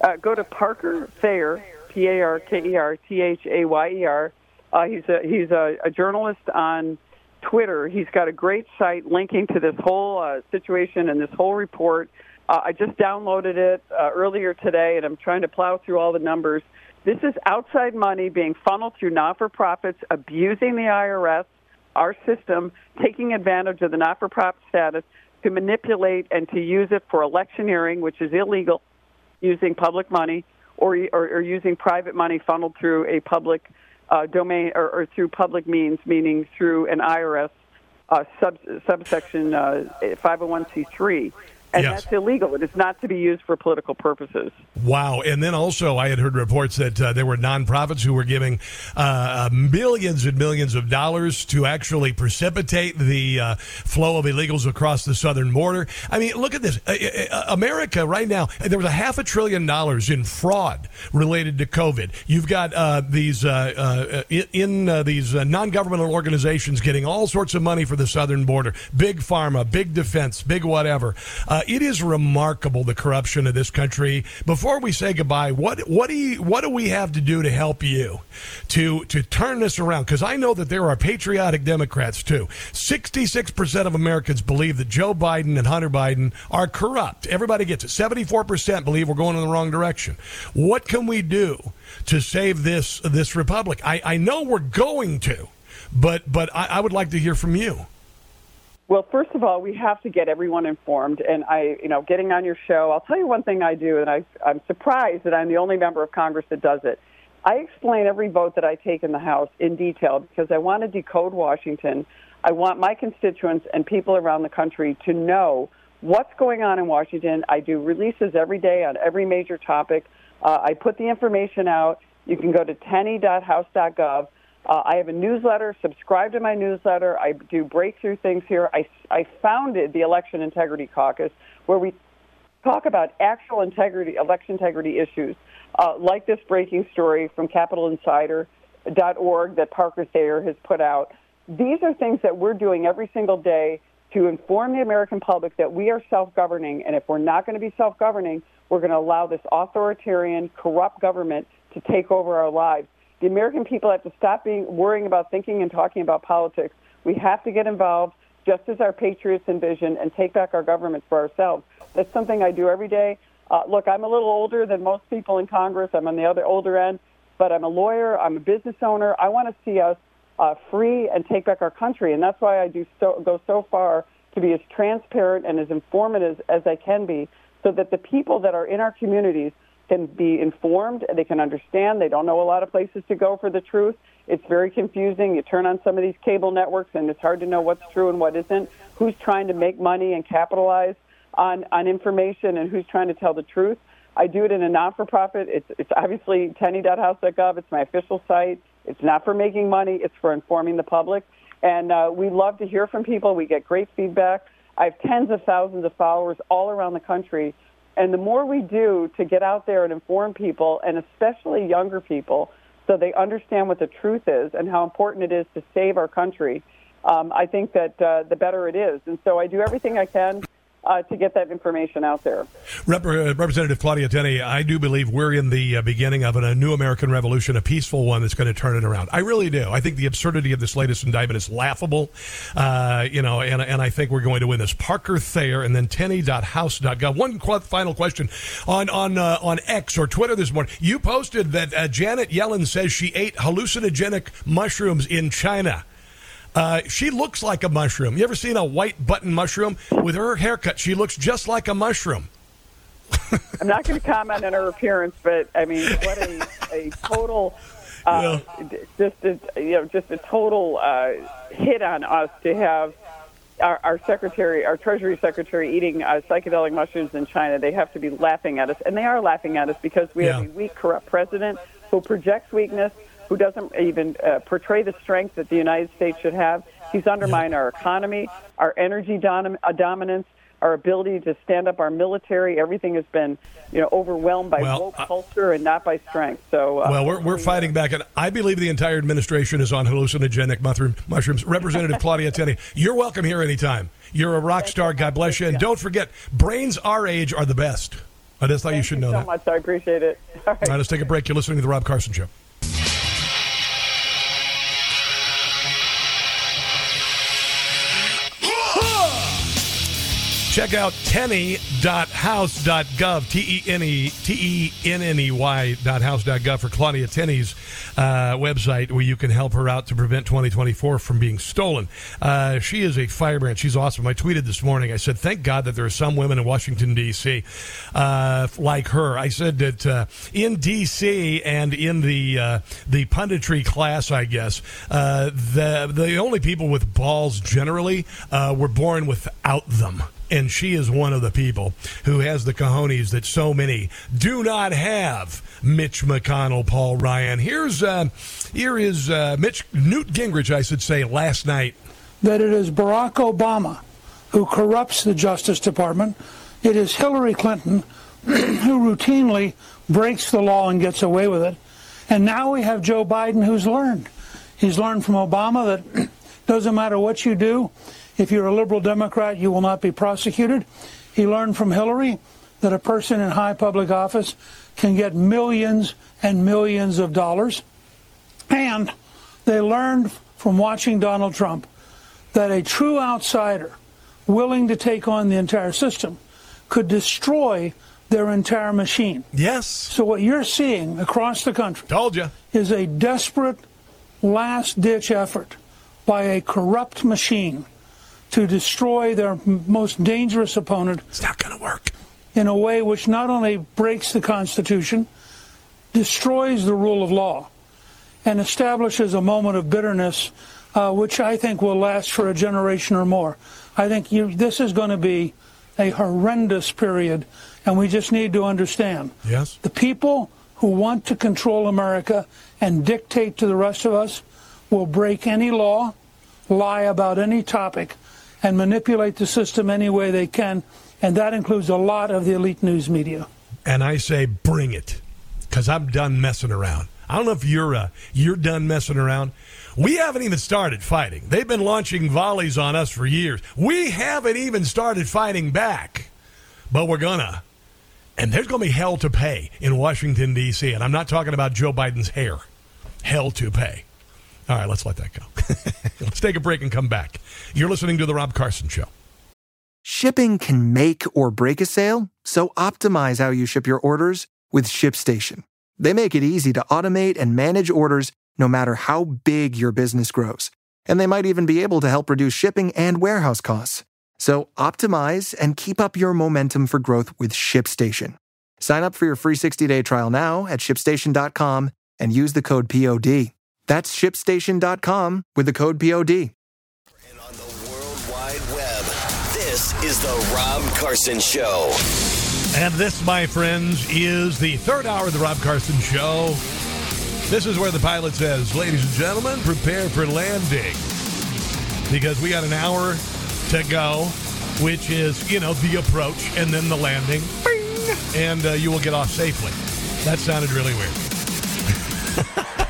Uh, go to Parker Thayer, P A R K E R T H A Y E R. Uh, he's a he's a, a journalist on Twitter. He's got a great site linking to this whole uh, situation and this whole report. Uh, I just downloaded it uh, earlier today, and I'm trying to plow through all the numbers. This is outside money being funneled through not-for-profits, abusing the IRS, our system, taking advantage of the not-for-profit status to manipulate and to use it for electioneering, which is illegal, using public money or, or, or using private money funneled through a public uh, domain or, or through public means, meaning through an IRS uh, sub, subsection uh, 501c3. And Yes. that's illegal. It is not to be used for political purposes. Wow. And then also, I had heard reports that uh, there were nonprofits who were giving uh, millions and millions of dollars to actually precipitate the uh, flow of illegals across the southern border. I mean, look at this. Uh, uh, America right now, there was a half a trillion dollars in fraud related to COVID. You've got uh, these uh, uh, in uh, these uh, non-governmental organizations getting all sorts of money for the southern border. Big pharma, big defense, big whatever. Uh, it is remarkable the corruption of this country. Before we say goodbye, what what do you what do we have to do to help you to to turn this around? Because I know that there are patriotic Democrats too. Sixty six percent of Americans believe that Joe Biden and Hunter Biden are corrupt. Everybody gets it. Seventy four percent believe we're going in the wrong direction. What can we do to save this this republic? I, I know we're going to, but but I, I would like to hear from you. Well, first of all, we have to get everyone informed. And I, you know, getting on your show, I'll tell you one thing I do, and I, I'm surprised that I'm the only member of Congress that does it. I explain every vote that I take in the House in detail because I want to decode Washington. I want my constituents and people around the country to know what's going on in Washington. I do releases every day on every major topic. Uh, I put the information out. You can go to tenney.house.gov. Uh, I have a newsletter. Subscribe to my newsletter. I do breakthrough things here. I, I founded the Election Integrity Caucus, where we talk about actual integrity, election integrity issues, uh, like this breaking story from CapitalInsider.org that Parker Thayer has put out. These are things that we're doing every single day to inform the American public that we are self-governing, and if we're not going to be self-governing, we're going to allow this authoritarian, corrupt government to take over our lives. The American people have to stop being worrying about thinking and talking about politics. We have to get involved. just as our patriots envision, and take back our government for ourselves. That's something I do every day. Uh, look, I'm a little older than most people in Congress. I'm on the other older end, but I'm a lawyer. I'm a business owner. I want to see us uh, free and take back our country, and that's why I do so, go so far to be as transparent and as informative as I can be, so that the people that are in our communities can be informed, they can understand. They don't know a lot of places to go for the truth. It's very confusing. You turn on some of these cable networks, and it's hard to know what's true and what isn't. Who's trying to make money and capitalize on on information, and who's trying to tell the truth? I do it in a non-for-profit. It's it's obviously tenney.house.gov. It's my official site. It's not for making money. It's for informing the public. And uh, we love to hear from people. We get great feedback. I have tens of thousands of followers all around the country. And the more we do to get out there and inform people, and especially younger people, so they understand what the truth is and how important it is to save our country, um, I think that uh, the better it is. And so I do everything I can uh, to get that information out there. Rep- uh, Representative Claudia Tenney, I do believe we're in the uh, beginning of an, a new American revolution, a peaceful one that's going to turn it around. I really do. I think the absurdity of this latest indictment is laughable, uh, you know, and, and I think we're going to win this. Parker Thayer and then tenney.house.gov. One qu- final question on on uh, on X or Twitter this morning. You posted that uh, Janet Yellen says she ate hallucinogenic mushrooms in China. Uh, she looks like a mushroom. You ever seen a white button mushroom? With her haircut, she looks just like a mushroom. (laughs) I'm not going to comment on her appearance, but I mean, what a, a total, uh, just a, you know, just a total uh, hit on us to have our, our secretary, our Treasury Secretary, eating uh, psychedelic mushrooms in China. They have to be laughing at us, and they are laughing at us because we Yeah. have a weak, corrupt president who projects weakness, who doesn't even uh, portray the strength that the United States should have. He's undermined our economy, our energy dom- uh, dominance, our ability to stand up our military. Everything has been, you know, overwhelmed by Well, woke culture and not by strength. So, uh, well, we're, we're fighting back, and I believe the entire administration is on hallucinogenic mushroom, mushrooms. Representative (laughs) Claudia Tenney, you're welcome here anytime. You're a rock star. God bless you. And don't forget, brains our age are the best. I just thought you should know so that. much. I appreciate it. (laughs) All right. All right, let's take a break. You're listening to the Rob Carson Show. Check out tenney.house.gov, T-E-N-E, T-E-N-N-E-Y dot house.gov for Claudia Tenney's uh, website where you can help her out to prevent 2024 from being stolen. Uh, she is a firebrand. She's awesome. I tweeted this morning. I said, thank God that there are some women in Washington, D.C. Uh, like her. I said that uh, in D.C. and in the uh, the punditry class, I guess, uh, the, the only people with balls generally were born without them and she is one of the people who has the cojones that so many do not have. Mitch McConnell, Paul Ryan. Here's uh, here is uh, Mitch Newt Gingrich, I should say, last night. that it is Barack Obama who corrupts the Justice Department. It is Hillary Clinton (clears throat) who routinely breaks the law and gets away with it. And now we have Joe Biden who's learned. He's learned from Obama that (clears throat) doesn't matter what you do, if you're a liberal Democrat, you will not be prosecuted. He learned from Hillary that a person in high public office can get millions and millions of dollars. And they learned from watching Donald Trump that a true outsider willing to take on the entire system could destroy their entire machine. Yes. So what you're seeing across the country Told you. is a desperate last ditch effort by a corrupt machine to destroy their most dangerous opponent. It's not going to work. In a way which not only breaks the Constitution, destroys the rule of law, and establishes a moment of bitterness, uh, which I think will last for a generation or more. I think you, this is going to be a horrendous period, and we just need to understand Yes. the people who want to control America and dictate to the rest of us will break any law, lie about any topic, and manipulate the system any way they can. And that includes a lot of the elite news media. And I say, bring it, because I'm done messing around. I don't know if you're uh, you're done messing around. We haven't even started fighting. They've been launching volleys on us for years. We haven't even started fighting back, but we're gonna. And there's gonna be hell to pay in Washington D.C. And I'm not talking about Joe Biden's hair. Hell to pay. All right, let's let that go. (laughs) Let's take a break and come back. You're listening to The Rob Carson Show. Shipping can make or break a sale, so optimize how you ship your orders with ShipStation. They make it easy to automate and manage orders no matter how big your business grows. And they might even be able to help reduce shipping and warehouse costs. So optimize and keep up your momentum for growth with ShipStation. Sign up for your free 60-day trial now at shipstation.com and use the code POD. That's shipstation.com with the code POD. And on the World Wide Web. This is the Rob Carson Show. And this, my friends, is the third hour of the Rob Carson Show. This is where the pilot says, ladies and gentlemen, prepare for landing. Because we got an hour to go, which is, you know, the approach and then the landing. Bing! And uh, you will get off safely. That sounded really weird. (laughs)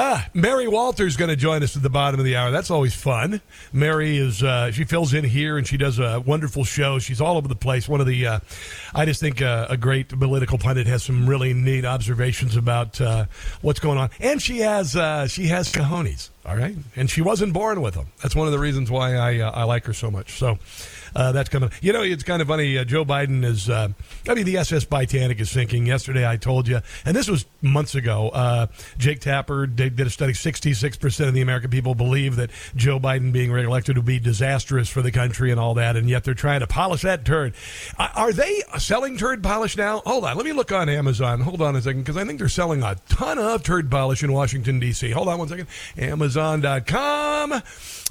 Ah, Mary Walter's going to join us at the bottom of the hour. That's always fun. Mary is uh, she fills in here and she does a wonderful show. She's all over the place. One of the uh, I just think uh, a great political pundit has some really neat observations about uh, what's going on, and she has uh, she has cojones. All right, and she wasn't born with them. That's one of the reasons why I uh, I like her so much. So. Uh, that's coming. You know, it's kind of funny. Uh, Joe Biden is. Uh, I mean, the SS Titanic is sinking. Yesterday, I told you, and this was months ago. Uh, Jake Tapper did, did a study. Sixty-six percent of the American people believe that Joe Biden being reelected would be disastrous for the country and all that, and yet they're trying to polish that turd. Are they selling turd polish now? Hold on, let me look on Amazon. Hold on a second, because I think they're selling a ton of turd polish in Washington D.C. Hold on one second. Amazon.com.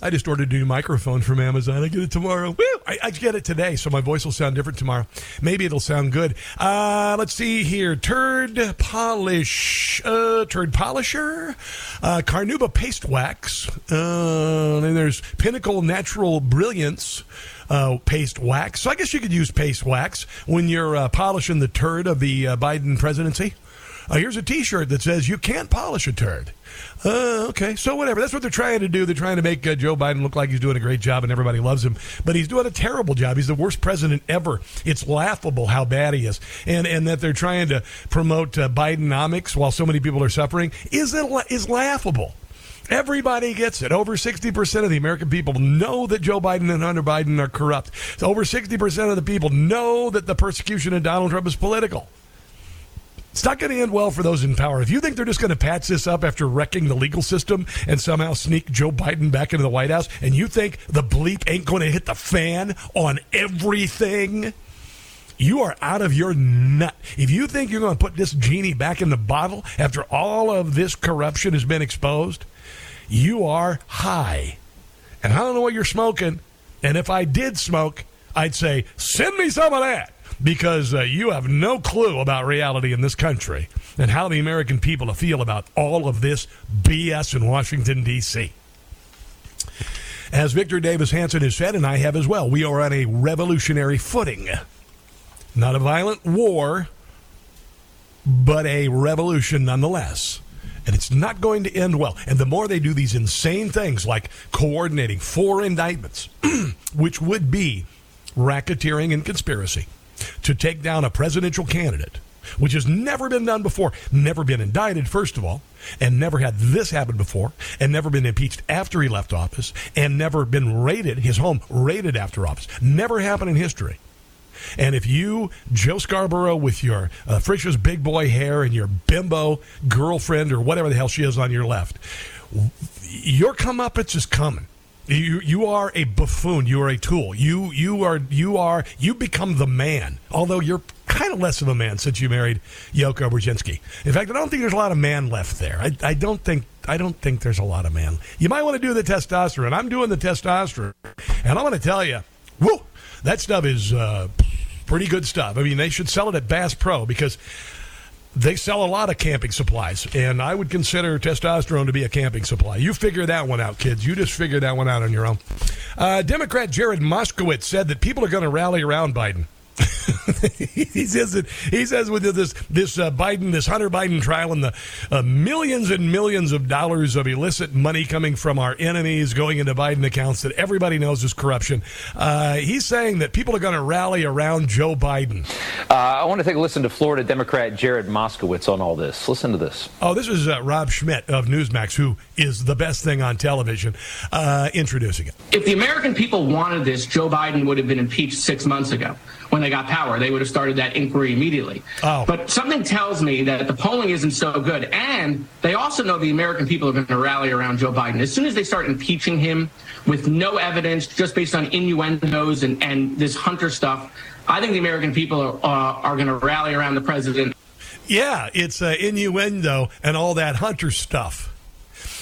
I just ordered a new microphone from Amazon. I get it tomorrow. Woo! I, I get it today, so my voice will sound different tomorrow. Maybe it'll sound good. Uh, let's see here. Turd polish, uh, turd polisher, uh, Carnauba paste wax. Uh, and there's Pinnacle Natural Brilliance. Uh, paste wax. So I guess you could use paste wax when you're uh, polishing the turd of the uh, Biden presidency. Uh, here's a T-shirt that says "You can't polish a turd." Uh, okay, so whatever. That's what they're trying to do. They're trying to make uh, Joe Biden look like he's doing a great job and everybody loves him, but he's doing a terrible job. He's the worst president ever. It's laughable how bad he is, and and that they're trying to promote uh, Bidenomics while so many people are suffering is is laughable. Everybody gets it. Over 60% of the American people know that Joe Biden and Hunter Biden are corrupt. So over 60% of the people know that the persecution of Donald Trump is political. It's not going to end well for those in power. If you think they're just going to patch this up after wrecking the legal system and somehow sneak Joe Biden back into the White House, and you think the bleep ain't going to hit the fan on everything, you are out of your nut. If you think you're going to put this genie back in the bottle after all of this corruption has been exposed, you are high. And I don't know what you're smoking. And if I did smoke, I'd say, send me some of that because uh, you have no clue about reality in this country and how the American people feel about all of this BS in Washington, D.C. As Victor Davis Hanson has said, and I have as well, we are on a revolutionary footing. Not a violent war, but a revolution nonetheless. And it's not going to end well. And the more they do these insane things like coordinating four indictments, (clears throat) which would be racketeering and conspiracy, to take down a presidential candidate, which has never been done before, never been indicted, first of all, and never had this happen before, and never been impeached after he left office, and never been raided, his home raided after office. Never happened in history. And if you, Joe Scarborough, with your uh, big boy hair and your bimbo girlfriend or whatever the hell she is on your left, your comeuppance is coming. You you are a buffoon. You are a tool. You you are you are you become the man. Although you're kind of less of a man since you married Yoko Brzezinski. In fact, I don't think there's a lot of man left there. I, I don't think I don't think there's a lot of man. You might want to do the testosterone. I'm doing the testosterone, and I'm going to tell you, whoo, that stuff is uh, pretty good stuff. I mean, they should sell it at Bass Pro because they sell a lot of camping supplies, and I would consider testosterone to be a camping supply. You figure that one out, kids. You just figure that one out on your own. Uh, Democrat Jared Moskowitz said that people are going to rally around Biden. (laughs) he says that he says with this this uh, Biden this Hunter Biden trial and the uh, millions and millions of dollars of illicit money coming from our enemies going into Biden accounts that everybody knows is corruption. Uh, he's saying that people are going to rally around Joe Biden. Uh, I want to take a listen to Florida Democrat Jared Moskowitz on all this. Listen to this. Oh, this is uh, Rob Schmitt of Newsmax, who is the best thing on television, uh, introducing it. If the American people wanted this, Joe Biden would have been impeached six months ago when they got power. They would have started that inquiry immediately. Oh. But something tells me that the polling isn't so good. And they also know the American people are going to rally around Joe Biden. As soon as they start impeaching him with no evidence, just based on innuendos and, and this Hunter stuff, I think the American people are, uh, are going to rally around the president. Yeah, it's uh, innuendo and all that Hunter stuff.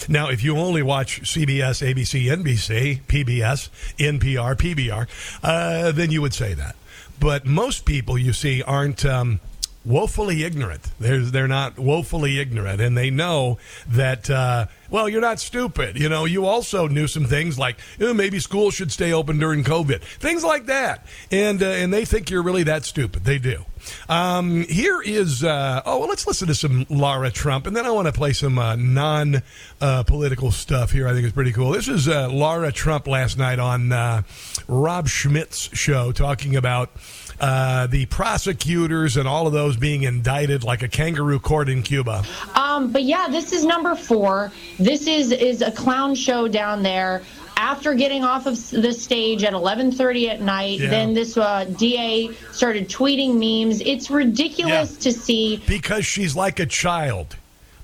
Now, if you only watch CBS, ABC, NBC, PBS, NPR, PBR, uh, then you would say that. But most people you see aren't um, woefully ignorant. They're, they're not woefully ignorant, and they know that, uh, well, you're not stupid. You know, you also knew some things like maybe schools should stay open during COVID, things like that. And, uh, and they think you're really that stupid. They do. Um, here is, uh, oh, well, let's listen to some Lara Trump, and then I want to play some uh, non uh, political stuff here. I think it's pretty cool. This is uh, Lara Trump last night on uh, Rob Schmitt's show talking about. Uh, the prosecutors and all of those being indicted like a kangaroo court in Cuba. Um, but yeah, this is number four. This is is a clown show down there. After getting off of the stage at 11:30 at night, Yeah. then this uh, DA started tweeting memes. It's ridiculous to see. because she's like a child.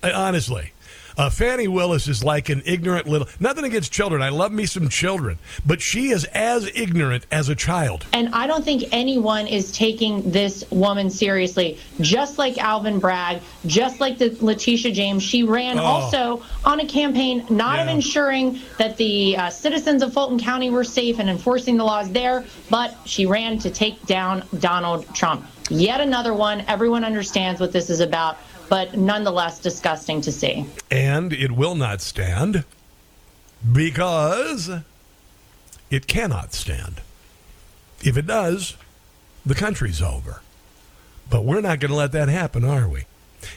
Honestly, uh, Fani Willis is like an ignorant little. Nothing against children. I love me some children, but she is as ignorant as a child. And I don't think anyone is taking this woman seriously. Just like Alvin Bragg, just like the Letitia James, she ran Oh. also on a campaign not of ensuring that the uh, citizens of Fulton County were safe and enforcing the laws there, but she ran to take down Donald Trump. Yet another one. Everyone understands what this is about, but nonetheless disgusting to see. And it will not stand because it cannot stand. If it does, the country's over. But we're not going to let that happen, are we?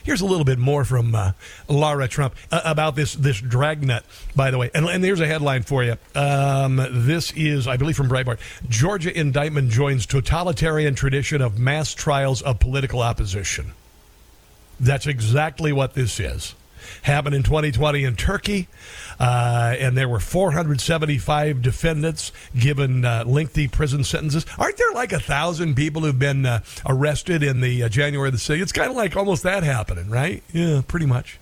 Here's a little bit more from uh, Lara Trump uh, about this this dragnet, by the way. And, and here's a headline for you. Um, this is, I believe, from Breitbart. Georgia indictment joins totalitarian tradition of mass trials of political opposition. That's exactly what this is. Happened in 2020 in Turkey, uh, and there were 475 defendants given uh, lengthy prison sentences. Aren't there like a thousand people who've been uh, arrested in the uh, January the 6th? It's kind of like almost that happening, right? Yeah, pretty much.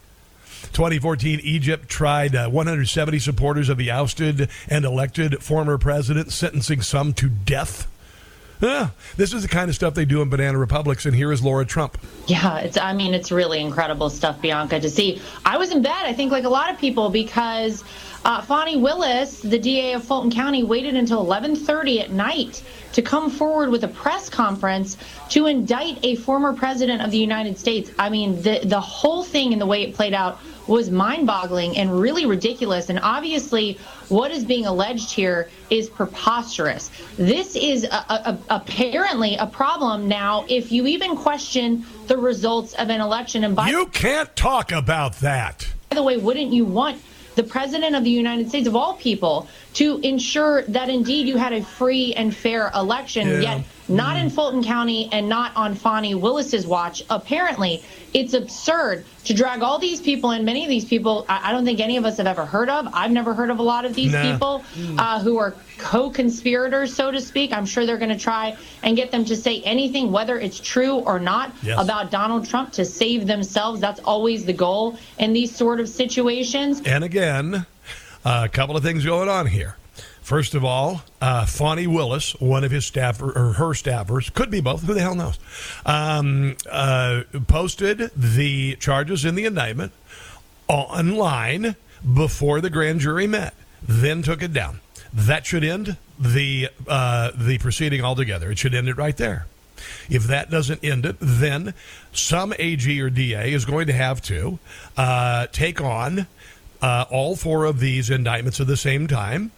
2014, Egypt tried uh, 170 supporters of the ousted and elected former president, sentencing some to death. Yeah, this is the kind of stuff they do in banana republics, and here is Lara Trump. Yeah, it's. I mean, it's really incredible stuff, Bianca, to see. I was in bed, I think, like a lot of people, because uh, Fani Willis, the DA of Fulton County, waited until 11:30 at night to come forward with a press conference to indict a former president of the United States. I mean, the the whole thing and the way it played out was mind-boggling and really ridiculous. And obviously, what is being alleged here is preposterous. This is a, a, a- apparently a problem now. If you even question the results of an election, and by You can't talk about that. by the way, wouldn't you want the president of the United States, of all people, to ensure that indeed you had a free and fair election, Yeah. yet not in Fulton County and not on Fani Willis's watch? Apparently, it's absurd to drag all these people in. Many of these people, I, I don't think any of us have ever heard of. I've never heard of a lot of these Nah. people uh, who are co-conspirators, so to speak. I'm sure they're going to try and get them to say anything, whether it's true or not, Yes. about Donald Trump to save themselves. That's always the goal in these sort of situations. And again, a couple of things going on here. First of all, uh, Willis, one of his staff or her staffers, could be both. Who the hell knows? Um, uh, posted the charges in the indictment online before the grand jury met. Then took it down. That should end the uh, the proceeding altogether. It should end it right there. If that doesn't end it, then some AG or DA is going to have to uh, take on uh, all four of these indictments at the same time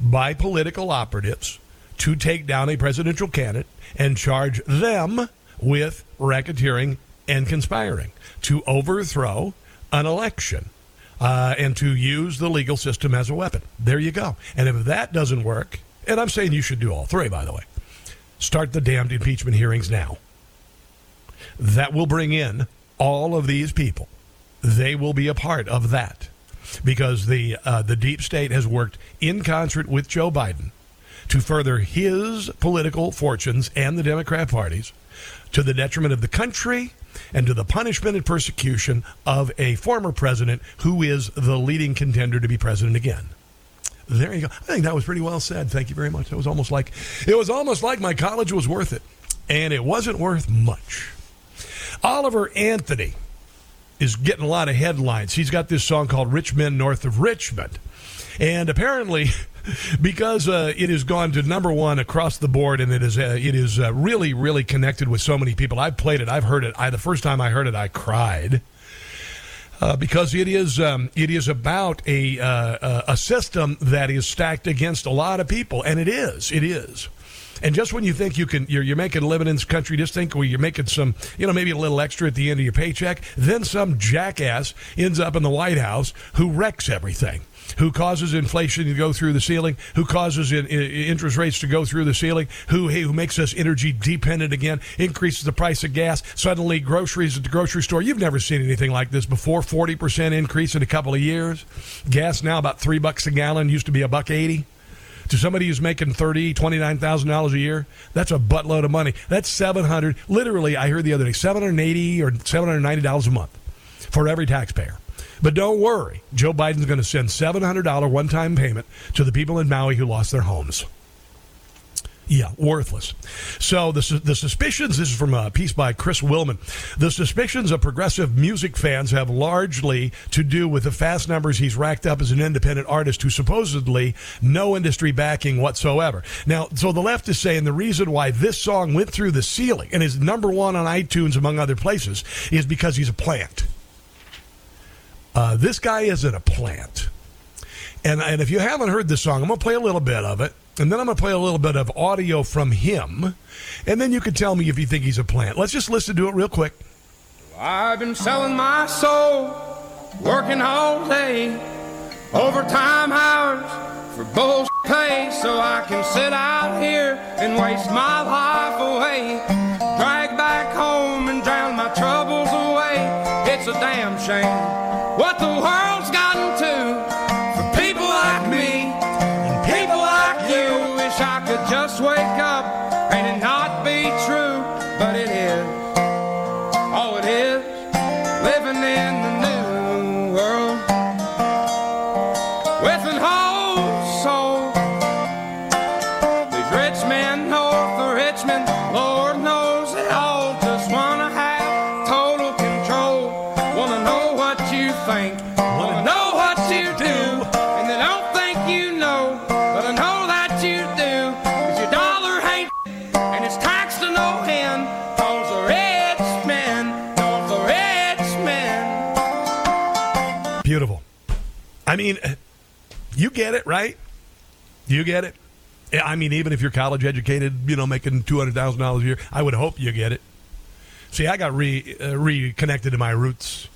by political operatives to take down a presidential candidate and charge them with racketeering and conspiring to overthrow an election uh, and to use the legal system as a weapon. There you go. And if that doesn't work, and I'm saying you should do all three, by the way, start the damned impeachment hearings now. That will bring in all of these people. They will be a part of that because the uh, the deep state has worked in concert with Joe Biden to further his political fortunes and the Democrat parties to the detriment of the country and to the punishment and persecution of a former president who is the leading contender to be president again. There you go. I think that was pretty well said. Thank you very much. It was almost like it was almost like my college was worth it, and it wasn't worth much. Oliver Anthony is getting a lot of headlines. He's got this song called "Rich Men North of Richmond," and apparently. (laughs) because uh, it has gone to number one across the board, and it is uh, it is uh, really really connected with so many people. I've played it, I've heard it. I the first time I heard it, I cried. Uh, because it is um, it is about a uh, a system that is stacked against a lot of people, and it is it is. And just when you think you can, you're, you're making a living in this country, just think well, you're making some, you know, maybe a little extra at the end of your paycheck. Then some jackass ends up in the White House who wrecks everything who causes inflation to go through the ceiling, who causes in, in, interest rates to go through the ceiling, who who makes us energy dependent again, increases the price of gas. Suddenly, groceries at the grocery store. You've never seen anything like this before. Forty percent increase in a couple of years. Gas now about three bucks a gallon. Used to be a buck eighty. To somebody who's making thirty, twenty nine thousand dollars a year, that's a buttload of money. That's seven hundred. Literally, I heard the other day, seven hundred eighty or seven hundred ninety dollars a month for every taxpayer. But don't worry, Joe Biden's going to send $700 one time payment to the people in Maui who lost their homes. Yeah, worthless. So the, the suspicions, this is from a piece by Chris Willman, the suspicions of progressive music fans have largely to do with the fast numbers he's racked up as an independent artist who supposedly no industry backing whatsoever. Now, so the left is saying the reason why this song went through the ceiling and is number one on iTunes among other places is because he's a plant. Uh, this guy isn't a plant. And, and if you haven't heard this song, I'm going to play a little bit of it, and then I'm going to play a little bit of audio from him, and then you can tell me if you think he's a plant. Let's just listen to it real quick. I've been selling my soul, working all day, overtime hours for bull pay, so I can sit out here and waste my life away, drag back home and drown my troubles away. It's a damn shame Could it, right? You get it? I mean, even if you're college educated, you know, making $200,000 a year, I would hope you get it. See, I got re, uh, reconnected to my roots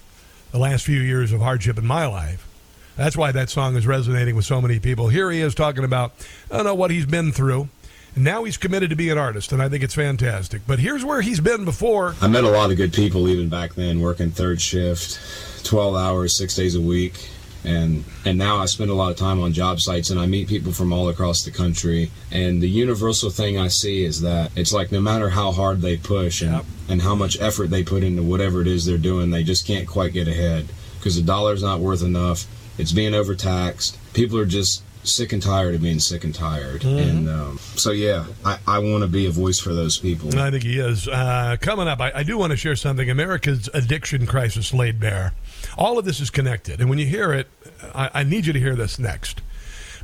the last few years of hardship in my life. That's why that song is resonating with so many people. Here he is talking about, I don't know, what he's been through. And now he's committed to be an artist, and I think it's fantastic. But here's where he's been before. I met a lot of good people even back then, working third shift, 12 hours, six days a week. And, and now I spend a lot of time on job sites and I meet people from all across the country. And the universal thing I see is that it's like no matter how hard they push and, and how much effort they put into whatever it is they're doing, they just can't quite get ahead because the dollar's not worth enough. It's being overtaxed. People are just sick and tired of being sick and tired. Mhm. And um, so, yeah, I, I want to be a voice for those people. I think he is. Uh, coming up, I, I do want to share something. America's addiction crisis laid bare. All of this is connected. And when you hear it, I, I need you to hear this next.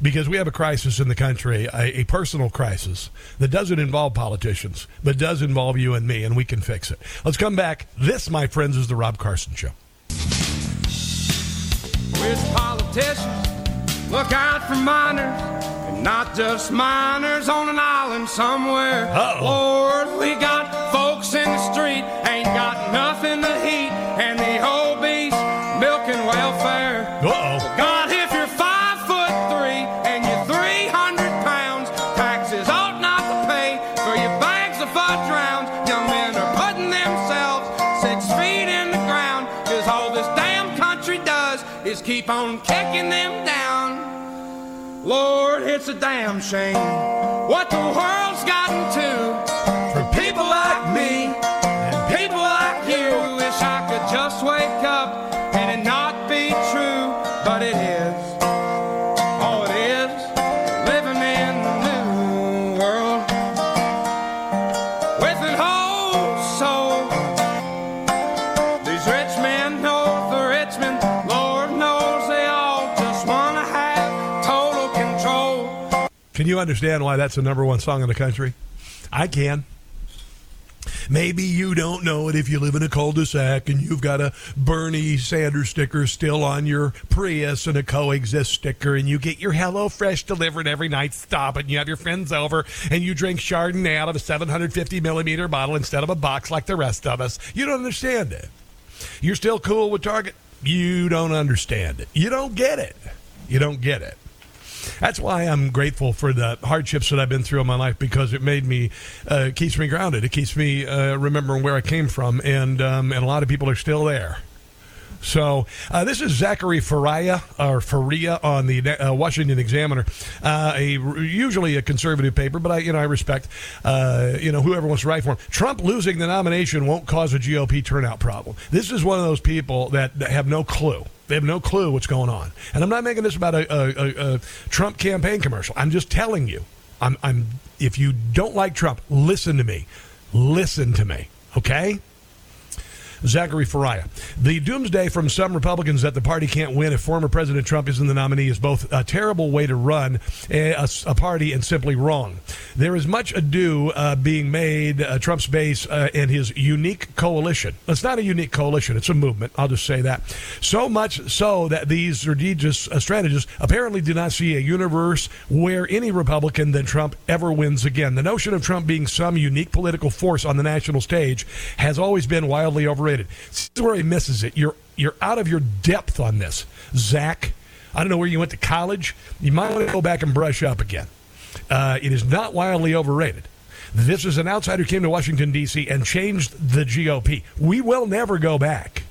Because we have a crisis in the country, a, a personal crisis that doesn't involve politicians, but does involve you and me, and we can fix it. Let's come back. This, my friends, is The Rob Carson Show. Which politicians look out for minors and not just miners on an island somewhere. Uh-oh. Lord, we got folks in the street, it's a understand why that's the number one song in the country? I can. Maybe you don't know it if you live in a cul-de-sac and you've got a Bernie Sanders sticker still on your Prius and a coexist sticker and you get your Hello Fresh delivered every night. Stop. And you have your friends over and you drink Chardonnay out of a 750 millimeter bottle instead of a box like the rest of us. You don't understand it. You're still cool with Target. You don't understand it. You don't get it. You don't get it. That's why I'm grateful for the hardships that I've been through in my life because it made me, uh, keeps me grounded. It keeps me uh, remembering where I came from, and um, and a lot of people are still there. So uh, this is Zachary Faria or Faria on the uh, Washington Examiner, uh, a usually a conservative paper, but I you know I respect uh, you know whoever wants to write for him. Trump losing the nomination won't cause a GOP turnout problem. This is one of those people that, that have no clue. They have no clue what's going on. And I'm not making this about a, a, a, a Trump campaign commercial. I'm just telling you. I'm, I'm if you don't like Trump, listen to me. Listen to me. Okay? Zachary Faria. The doomsday from some Republicans that the party can't win if former President Trump isn't the nominee is both a terrible way to run a, a, a party and simply wrong. There is much ado uh, being made, uh, Trump's base uh, and his unique coalition. It's not a unique coalition, it's a movement. I'll just say that. So much so that these strategists, uh, strategists apparently do not see a universe where any Republican than Trump ever wins again. The notion of Trump being some unique political force on the national stage has always been wildly overrated. This is where he misses it. You're you're out of your depth on this, Zach. I don't know where you went to college. You might want to go back and brush up again. Uh, it is not wildly overrated. This is an outsider who came to Washington D.C. and changed the GOP. We will never go back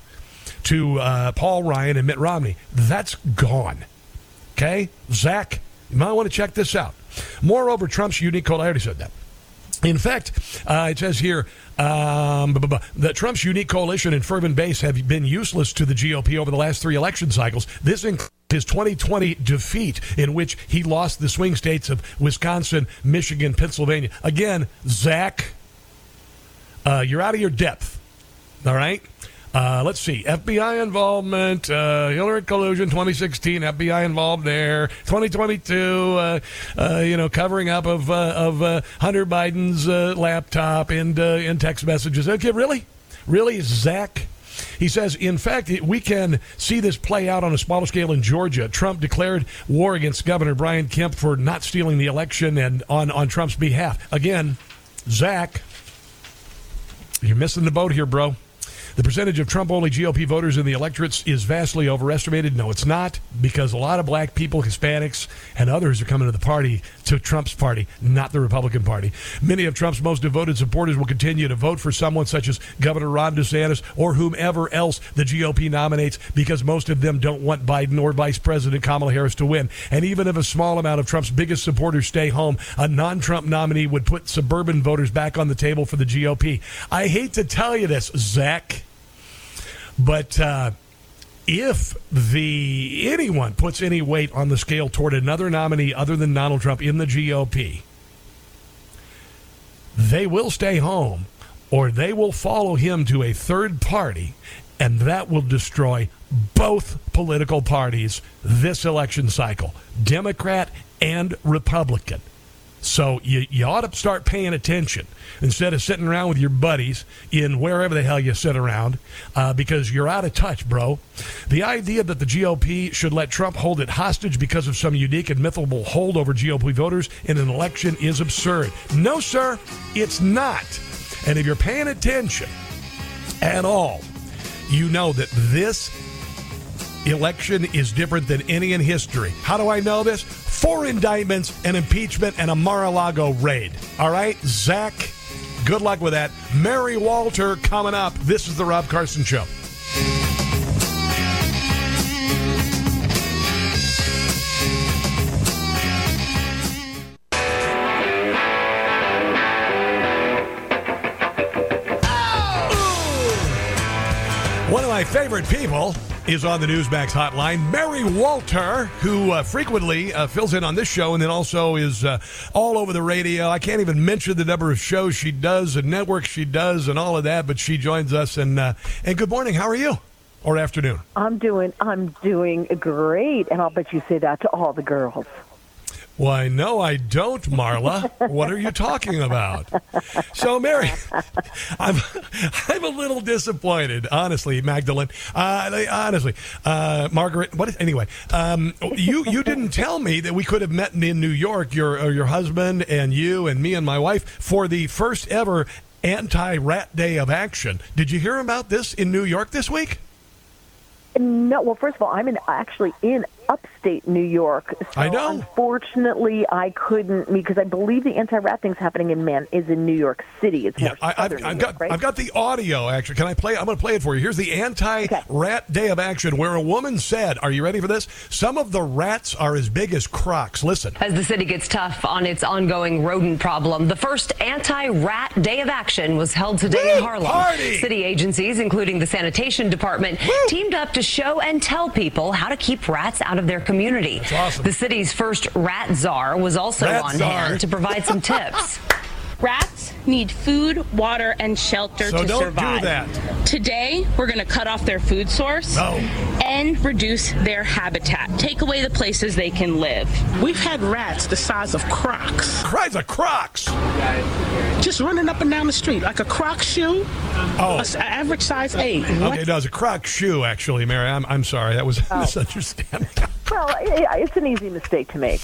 to uh, Paul Ryan and Mitt Romney. That's gone. Okay, Zach, you might want to check this out. Moreover, Trump's unique code. I already said that. In fact, uh, it says here um, that Trump's unique coalition and fervent base have been useless to the GOP over the last three election cycles. This includes his 2020 defeat, in which he lost the swing states of Wisconsin, Michigan, Pennsylvania. Again, Zach, uh, you're out of your depth. All right? Uh, let's see. FBI involvement, uh, Hillary collusion 2016, FBI involved there. 2022, uh, uh, you know, covering up of uh, of uh, Hunter Biden's laptop and and text messages. Okay, really, really, Zach. He says, in fact, we can see this play out on a smaller scale in Georgia. Trump declared war against Governor Brian Kemp for not stealing the election and on, on Trump's behalf. Again, Zach, you're missing the boat here, bro. The percentage of Trump only GOP voters in the electorates is vastly overestimated. No, it's not, because a lot of black people, Hispanics, and others are coming to the party, to Trump's party, not the Republican Party. Many of Trump's most devoted supporters will continue to vote for someone such as Governor Ron DeSantis or whomever else the GOP nominates, because most of them don't want Biden or Vice President Kamala Harris to win. And even if a small amount of Trump's biggest supporters stay home, a non Trump nominee would put suburban voters back on the table for the GOP. I hate to tell you this, Zach. But uh, if the anyone puts any weight on the scale toward another nominee other than Donald Trump in the GOP, they will stay home or they will follow him to a third party, and that will destroy both political parties this election cycle, Democrat and Republican. So you, you ought to start paying attention instead of sitting around with your buddies in wherever the hell you sit around uh, because you're out of touch, bro. The idea that the GOP should let Trump hold it hostage because of some unique and mythical hold over GOP voters in an election is absurd. No, sir, it's not. And if you're paying attention at all, you know that this election is different than any in history. How do I know this? Four indictments, an impeachment, and a Mar a Lago raid. All right, Zach, good luck with that. Mary Walter coming up. This is The Rob Carson Show. My favorite people is on the Newsmax hotline. Mary Walter, who uh, frequently uh, fills in on this show and then also is uh, all over the radio. I can't even mention the number of shows she does and networks she does and all of that, but she joins us. And uh, and good morning. How are you? Or afternoon? I'm doing I'm doing great, and I'll bet you say that to all the girls. Why, no, I don't, Marla. what are you talking about? So, Mary, (laughs) I'm I'm a little disappointed, honestly, Magdalene. Uh, honestly, uh, Margaret. What? Is, anyway, um, you you didn't tell me that we could have met in New York, your uh, your husband and you and me and my wife for the first ever anti-rat day of action. Did you hear about this in New York this week? No, well, first of all, I'm in actually in upstate New York. So I know. Unfortunately, I couldn't because I believe the anti-rat thing's happening in man is in New York City. It's Yeah, I, I've, I've New got York, right? I've got the audio. Actually, can I play? I'm going to play it for you. Here's the anti-rat day of action, where a woman said, "Are you ready for this? Some of the rats are as big as crocs." Listen. As the city gets tough on its ongoing rodent problem, the first anti-rat day of action was held today in Harlem. party! City agencies, including the sanitation department, teamed up to show and tell people how to keep rats out of their community. The city's first rat czar was also Rat on czar. hand to provide some (laughs) tips. Rats need food, water, and shelter So to don't do survive. that. Today, we're going to cut off their food source no. and reduce their habitat. Take away the places they can live. We've had rats the size of crocs. Size of crocs? Just running up and down the street like a croc shoe. Oh. A s- average size eight. What? Okay, no, it's a croc shoe. Actually, Mary, I'm I'm sorry. That was oh. a (laughs) misunderstanding. Well, yeah, it's an easy mistake to make.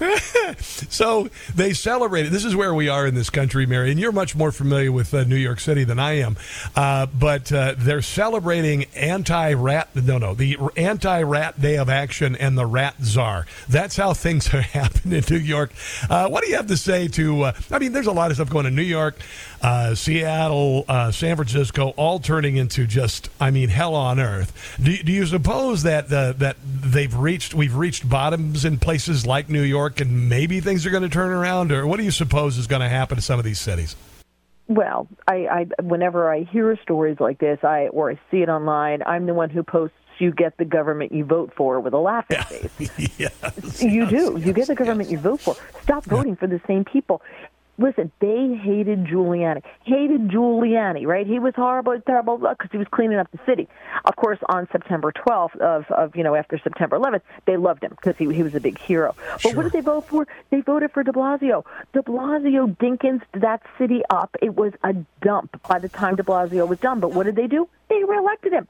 (laughs) so they celebrated. This is where we are in this country, Mary, and you're much more familiar with uh, New York City than I am. Uh, but uh, they're celebrating anti-rat. No, no, the anti-rat day of action and the rat czar. That's how things (laughs) are happening in New York. Uh, what do you have to say to? Uh, I mean, there's a lot of stuff going in New York, uh, Seattle, San Francisco, all turning into just, I mean, hell on earth. Do, do you suppose that that they've reached, we've reached bottoms in places like New York, and maybe things are going to turn around, or what do you suppose is going to happen to some of these cities? Well, I, I whenever I hear stories like this, I or I see it online, I'm the one who posts you get the government you vote for with a laughing (laughs) face. yes, you do. You get the government you vote for. Stop voting for the same people. Listen, they hated Giuliani. Hated Giuliani, right? He was horrible, terrible because he was cleaning up the city. Of course, on September 12th of, of you know after September 11th, they loved him because he he was a big hero. But what did they vote for? They voted for De Blasio. De Blasio Dinkins that city up. It was a dump by the time De Blasio was done. But what did they do? They reelected him.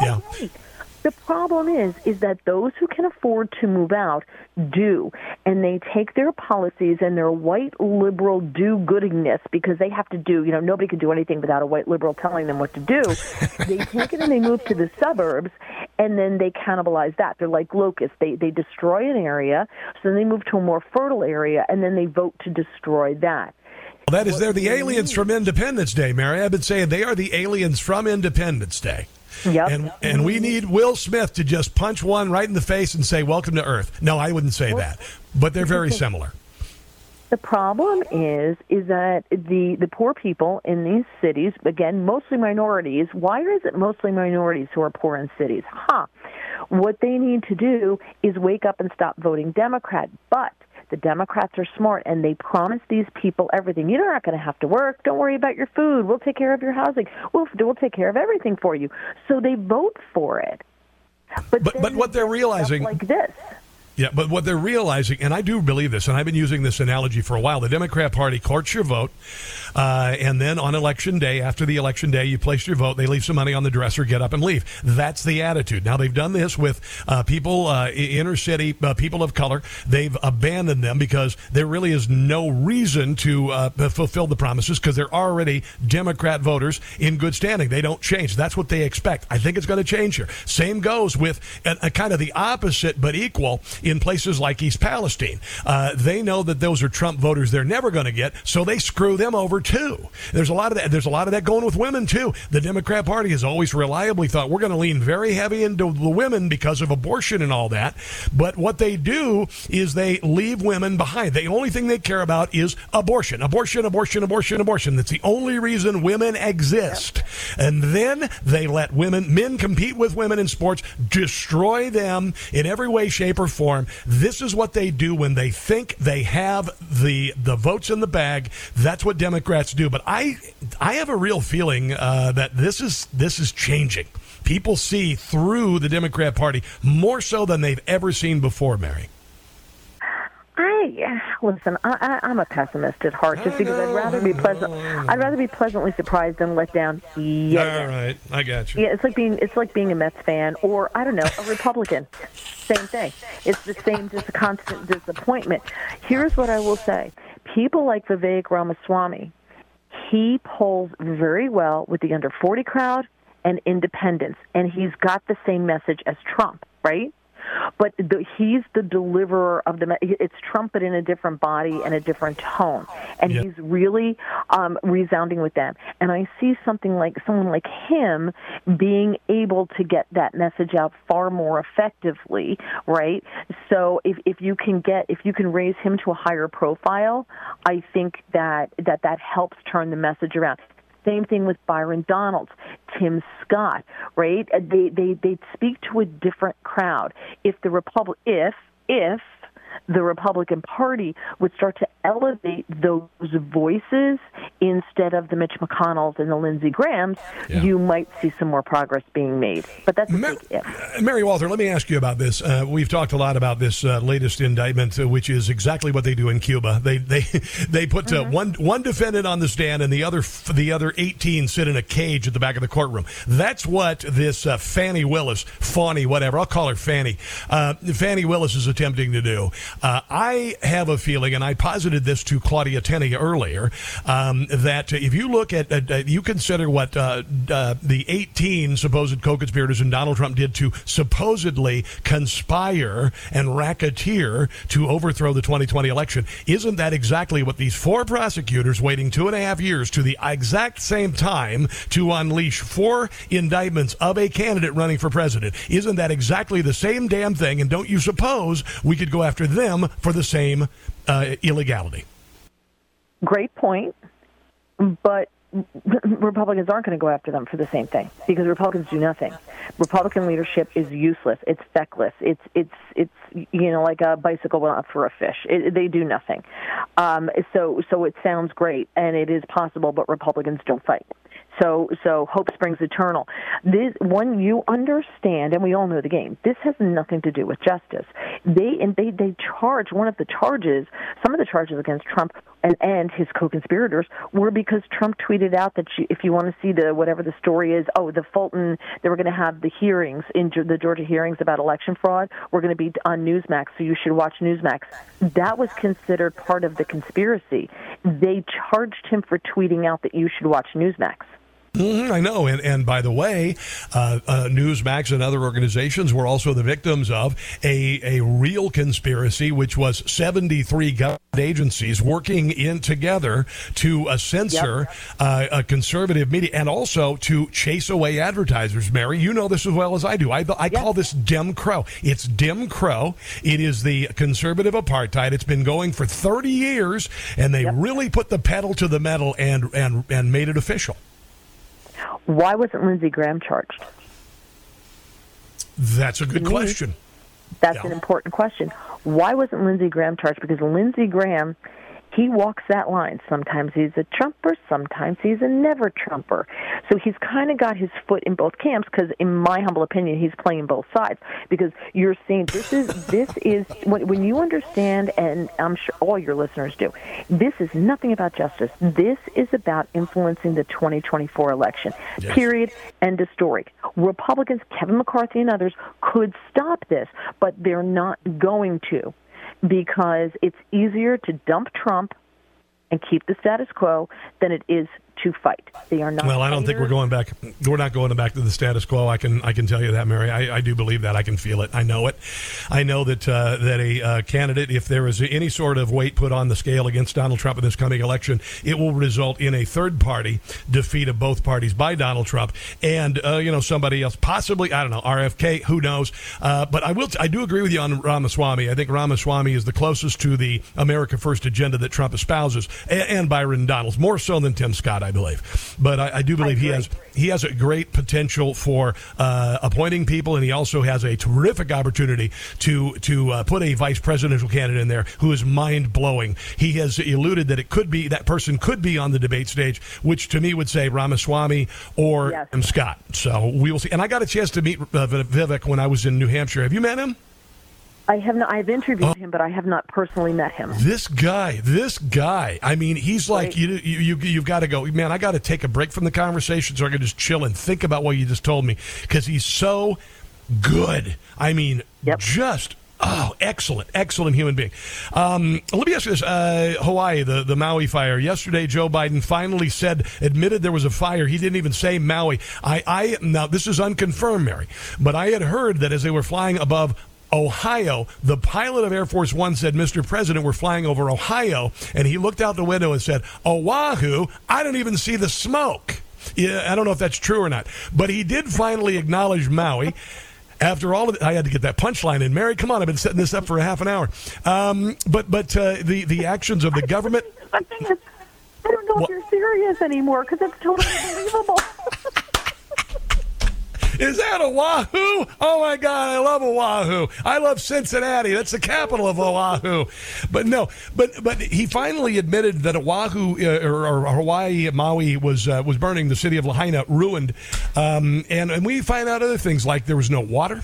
Yeah. The problem is, is that those who can afford to move out do, and they take their policies and their white liberal do-goodiness because they have to do. You know, nobody can do anything without a white liberal telling them what to do. (laughs) they take it and they move to the suburbs, and then they cannibalize that. They're like locusts. They they destroy an area, so then they move to a more fertile area, and then they vote to destroy that. Well, that is, they're the aliens from Independence Day, Mary. I've been saying they are the aliens from Independence Day. Yep. And and we need Will Smith to just punch one right in the face and say, "Welcome to Earth." No, I wouldn't say that, but they're very (laughs) similar. The problem is is that the the poor people in these cities, again, mostly minorities. Why is it mostly minorities who are poor in cities? Huh. What they need to do is wake up and stop voting Democrat. But the Democrats are smart and they promise these people everything. You're not going to have to work. Don't worry about your food. We'll take care of your housing. We'll we'll take care of everything for you. So they vote for it. But but what they're realizing like this. Yeah, but what they're realizing, and I do believe this, and I've been using this analogy for a while the Democrat Party courts your vote, uh, and then on election day, after the election day, you place your vote, they leave some money on the dresser, get up and leave. That's the attitude. Now, they've done this with uh, people, uh, inner city, uh, people of color. They've abandoned them because there really is no reason to uh, fulfill the promises because they're already Democrat voters in good standing. They don't change. That's what they expect. I think it's going to change here. Same goes with a, a kind of the opposite but equal in places like East Palestine. Uh, they know that those are Trump voters they're never going to get, so they screw them over too. There's a lot of that. There's a lot of that going with women too. The Democrat Party has always reliably thought we're going to lean very heavy into the women because of abortion and all that. But what they do is they leave women behind. The only thing they care about is abortion, abortion, abortion, abortion, abortion. That's the only reason women exist. And then they let women, men compete with women in sports, destroy them in every way, shape, or form. This is what they do when they think they have the the votes in the bag. That's what Democrats do. But I I have a real feeling uh, that this is this is changing. People see through the Democrat Party more so than they've ever seen before, Mary. I listen. I, I, I'm a pessimist at heart, just because I'd rather be pleasant. I'd rather be pleasantly surprised than let down. Yeah, All right, I got you. Yeah, it's like being it's like being a Mets fan or I don't know a Republican. same thing. It's the same, just a constant disappointment. Here's what I will say: people like Vivek Ramaswamy, he polls very well with the under 40 crowd and independents, and he's got the same message as Trump, right? But the, he's the deliverer of the. It's Trump, but in a different body and a different tone, and Yep. he's really um, resounding with them. And I see something like someone like him being able to get that message out far more effectively, right? So if if you can get if you can raise him to a higher profile, I think that that that helps turn the message around. Same thing with Byron Donalds, Tim Scott, right? They they they speak to a different crowd. If the Republic if if the Republican Party would start to elevate those voices instead of the Mitch McConnells and the Lindsey Grahams, you might see some more progress being made. But that's a big if. Uh, Mary Walter, let me ask you about this. Uh, we've talked a lot about this uh, latest indictment, uh, which is exactly what they do in Cuba. They they (laughs) they put uh, one one defendant on the stand, and the other the other eighteen sit in a cage at the back of the courtroom. That's what this uh, Fannie Willis, Fawny, whatever I'll call her Fannie, uh, Fannie Willis is attempting to do. Uh, I have a feeling, and I posited this to Claudia Tenney earlier, um, that if you look at, uh, you consider what uh, uh, the 18 supposed co-conspirators and Donald Trump did to supposedly conspire and racketeer to overthrow the 2020 election. Isn't that exactly what these four prosecutors waiting two and a half years to the exact same time to unleash four indictments of a candidate running for president? Isn't that exactly the same damn thing? And don't you suppose we could go after them for the same uh, illegality? Great point, but Republicans aren't going to go after them for the same thing because Republicans do nothing. Republican leadership is useless. It's feckless. It's it's it's you know like a bicycle went out for a fish. It, they do nothing. Um, so so it sounds great and it is possible, but Republicans don't fight. So so hope springs eternal. This when you understand, and we all know the game. This has nothing to do with justice. They and they they charge one of the charges. Some of the charges against Trump and and his co-conspirators were because Trump tweeted out that you, if you want to see the whatever the story is, oh the Fulton they were going to have the hearings in the Georgia hearings about election fraud. We're going to be on Newsmax, so you should watch Newsmax. That was considered part of the conspiracy. They charged him for tweeting out that you should watch Newsmax. Mhm, I know. And, and by the way, uh, uh, Newsmax and other organizations were also the victims of a, a real conspiracy, which was 73 government agencies working in together to uh, censor uh, a conservative media and also to chase away advertisers. Mary, you know this as well as I do. I, I call this Dim Crow. It's Dim Crow. It is the conservative apartheid. It's been going for 30 years, and they really put the pedal to the metal and, and, and made it official. Why wasn't Lindsey Graham charged? That's a good me, question. That's an important question. Why wasn't Lindsey Graham charged? Because Lindsey Graham, he walks that line. Sometimes he's a Trumper, sometimes he's a never Trumper. So he's kind of got his foot in both camps because, in my humble opinion, he's playing both sides. Because you're saying this is this is when, when you understand, and I'm sure all your listeners do. This is nothing about justice. This is about influencing the 2024 election. Yes. Period. End of story. Republicans, Kevin McCarthy, and others could stop this, but they're not going to because it's easier to dump Trump and keep the status quo than it is to fight. They are not. Well, I don't think we're going back. We're not going back to the status quo. I can I can tell you that, Mary. I, I do believe that. I can feel it. I know it. I know that uh, that a uh, candidate, if there is any sort of weight put on the scale against Donald Trump in this coming election, it will result in a third party defeat of both parties by Donald Trump and uh, you know somebody else, possibly I don't know RFK. Who knows? Uh, but I will. I do agree with you on Ramaswamy. I think Ramaswamy is the closest to the America First agenda that Trump espouses, and, and Byron Donalds more so than Tim Scott. I believe. But I, I do believe he has he has a great potential for uh, appointing people, and he also has a terrific opportunity to to uh, put a vice presidential candidate in there who is mind blowing. He has alluded that it could be that person could be on the debate stage, which to me would say Ramaswamy or Yes. Tim Scott. So we will see. And I got a chance to meet uh, Vivek when I was in New Hampshire. Have you met him? I have not. I've interviewed him, but I have not personally met him. This guy, this guy. I mean, he's like you. You, you you've got to go, man. I got to take a break from the conversation so I can just chill and think about what you just told me because he's so good. I mean, just. Oh, excellent, excellent human being. Um, let me ask you this: uh, Hawaii, the, the Maui fire. Yesterday, Joe Biden finally said, admitted there was a fire. He didn't even say Maui. I, I now this is unconfirmed, Mary, but I had heard that as they were flying above Ohio, the pilot of Air Force One said, Mr. President, we're flying over Ohio. And he looked out the window and said, Oahu, I don't even see the smoke. Yeah, I don't know if that's true or not. But he did finally acknowledge Maui. After all of it, I had to get that punchline in. Mary, come on, I've been setting this up for a half an hour. Um, but but uh, the, the actions of the government. I don't know if you're serious anymore because it's totally unbelievable. (laughs) Is that Oahu? Oh my God, I love Oahu. I love Cincinnati. That's the capital of Oahu. But no, but but he finally admitted that Oahu uh, or, or Hawaii, Maui was uh, was burning. The city of Lahaina ruined, um, and and we find out other things like there was no water,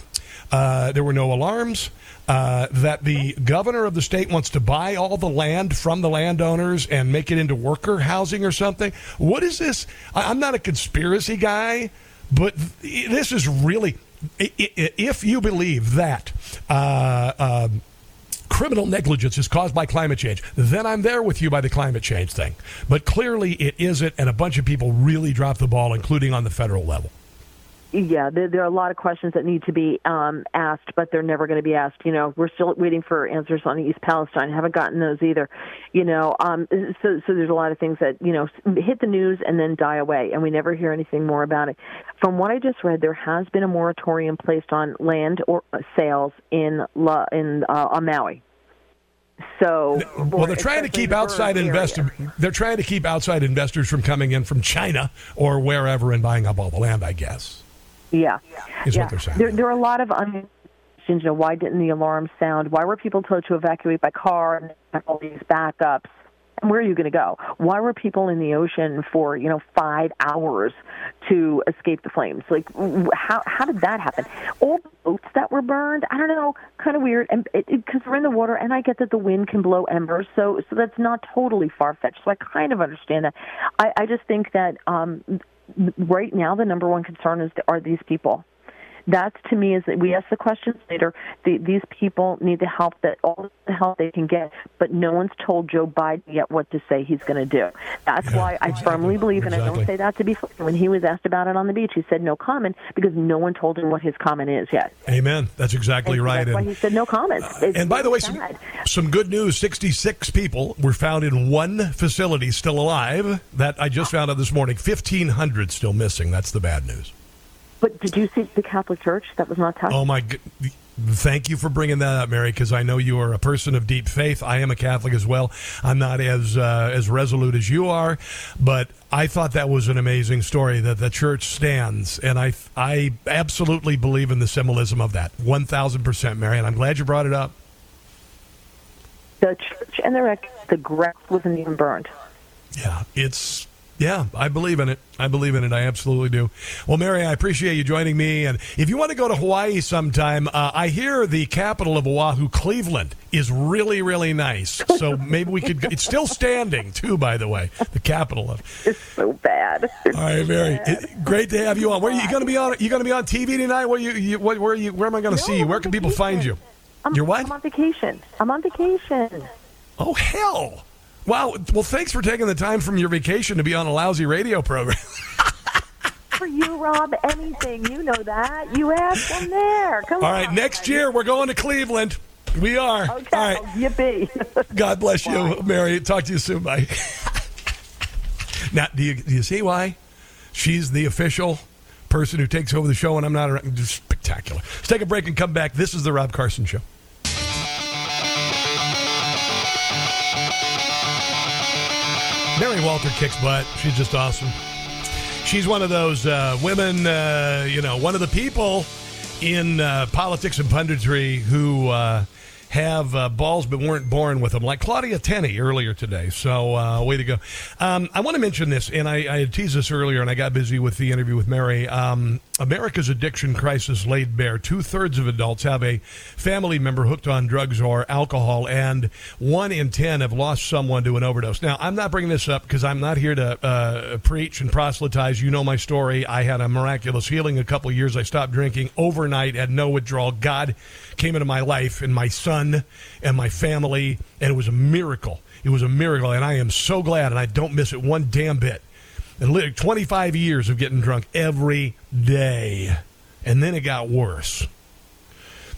uh, there were no alarms. Uh, that the governor of the state wants to buy all the land from the landowners and make it into worker housing or something. What is this? I, I'm not a conspiracy guy, but th- this is really. If you believe that uh, um, criminal negligence is caused by climate change, then I'm there with you by the climate change thing. But clearly it isn't, and a bunch of people really dropped the ball, including on the federal level. Yeah, there, there are a lot of questions that need to be um, asked, but they're never going to be asked. You know, we're still waiting for answers on East Palestine. Haven't gotten those either. You know, um, so so there's a lot of things that you know hit the news and then die away, and we never hear anything more about it. From what I just read, there has been a moratorium placed on land or uh, sales in La, in uh, on Maui. So, Well, they're trying to keep outside investors. They're trying to keep outside investors from coming in from China or wherever and buying up all the land. I guess. Yeah, Is yeah. what they're saying. There, there are a lot of un- questions. You know, why didn't the alarm sound? Why were people told to evacuate by car and have all these backups? And where are you going to go? Why were people in the ocean for you know five hours to escape the flames? Like, how how did that happen? All the boats that were burned, I don't know, kind of weird. And because we're in the water, and I get that the wind can blow embers, so so that's not totally far fetched. So I kind of understand that. I, I just think that um, right now the number one concern is are these people. That's to me is that we ask the questions later. The, these people need the help that all the help they can get, but no one's told Joe Biden yet what to say he's going to do. That's why I firmly believe, and I don't say that to be flippant. When he was asked about it on the beach, he said no comment because no one told him what his comment is yet. Amen. That's exactly And right. That's why And- he said no comments. It's and by the way, some, some good news 66 people were found in one facility still alive. That I just found out this morning. 1,500 still missing. That's the bad news. But did you see the Catholic Church that was not touched? Oh, my. Thank you for bringing that up, Mary, because I know you are a person of deep faith. I am a Catholic as well. I'm not as uh, as resolute as you are, but I thought that was an amazing story that the church stands, and I I absolutely believe in the symbolism of that. One thousand percent, Mary, and I'm glad you brought it up. The church and the wreck, the grass wasn't even burned. Yeah, it's yeah, I believe in it. I believe in it. I absolutely do. Well, Mary, I appreciate you joining me. And if you want to go to Hawaii sometime, uh, I hear the capital of Oahu, Cleveland, is really, really nice. So maybe we could. It's still standing too, by the way. The capital of. It's so bad. All right, Mary. It, great to have you on. Where are you going to be on? You going to be on TV tonight? Where you? you where, where, you, where am I going to No, see you? Where can people find you? I'm, You're what? I'm on vacation. I'm on vacation. Oh hell! Wow. Well, thanks for taking the time from your vacation to be on a lousy radio program. (laughs) For you, Rob, anything. You know that. You asked them there. Come All on. right, next year we're going to Cleveland. We are. Okay. All right. Yippee. (laughs) God bless you, Mary. Talk to you soon. Bye. (laughs) now, do you, do you see why she's the official person who takes over the show and I'm not around? Just spectacular. Let's take a break and come back. This is the Rob Carson Show. Mary Walter kicks butt. She's just awesome. She's one of those uh, women, uh, you know, one of the people in uh, politics and punditry who uh, have uh, balls but weren't born with them, like Claudia Tenney earlier today. So, uh, way to go. Um, I want to mention this, and I, I teased this earlier, and I got busy with the interview with Mary. Um, America's addiction crisis laid bare. Two thirds of adults have a family member hooked on drugs or alcohol, and one in ten have lost someone to an overdose. Now, I'm not bringing this up because I'm not here to uh, preach and proselytize. You know my story. I had a miraculous healing a couple years. I stopped drinking overnight, had no withdrawal. God came into my life and my son and my family, and it was a miracle. It was a miracle, and I am so glad, and I don't miss it one damn bit. And li- 25 years of getting drunk every day. And then it got worse.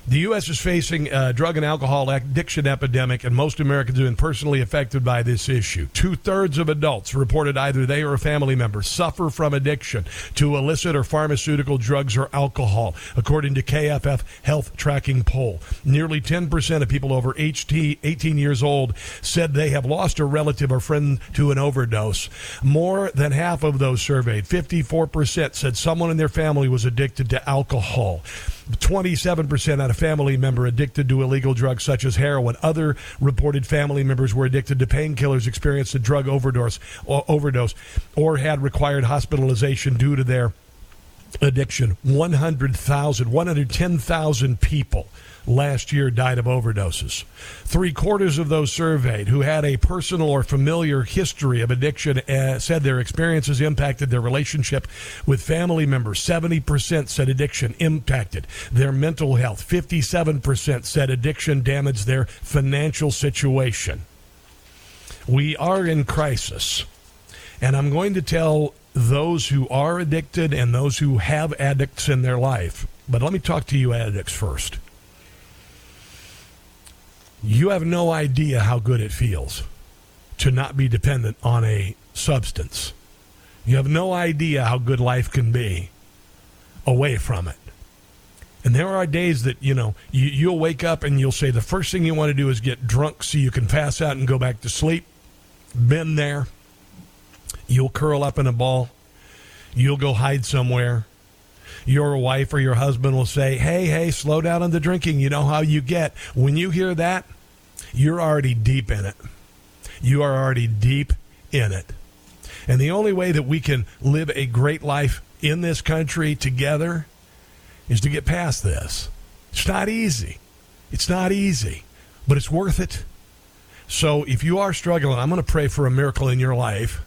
The U.S. is facing a drug and alcohol addiction epidemic, and most Americans have been personally affected by this issue. Two thirds of adults reported either they or a family member suffer from addiction to illicit or pharmaceutical drugs or alcohol, according to KFF Health Tracking Poll. Nearly 10% of people over HT 18 years old said they have lost a relative or friend to an overdose. More than half of those surveyed, 54%, said someone in their family was addicted to alcohol. 27% had a family member addicted to illegal drugs such as heroin. Other reported family members were addicted to painkillers, experienced a drug overdose or, overdose, or had required hospitalization due to their addiction. 100,000, 110,000 people last year died of overdoses. Three quarters of those surveyed who had a personal or familiar history of addiction uh, said their experiences impacted their relationship with family members. 70% said addiction impacted their mental health. 57% said addiction damaged their financial situation. We are in crisis. And I'm going to tell those who are addicted and those who have addicts in their life. But let me talk to you addicts first. You have no idea how good it feels to not be dependent on a substance. You have no idea how good life can be away from it. And there are days that, you know, you, you'll wake up and you'll say the first thing you want to do is get drunk so you can pass out and go back to sleep. Been there. You'll curl up in a ball. You'll go hide somewhere. Your wife or your husband will say, Hey, hey, slow down on the drinking. You know how you get. When you hear that, you're already deep in it. You are already deep in it. And the only way that we can live a great life in this country together is to get past this. It's not easy. It's not easy, but it's worth it. So if you are struggling, I'm going to pray for a miracle in your life.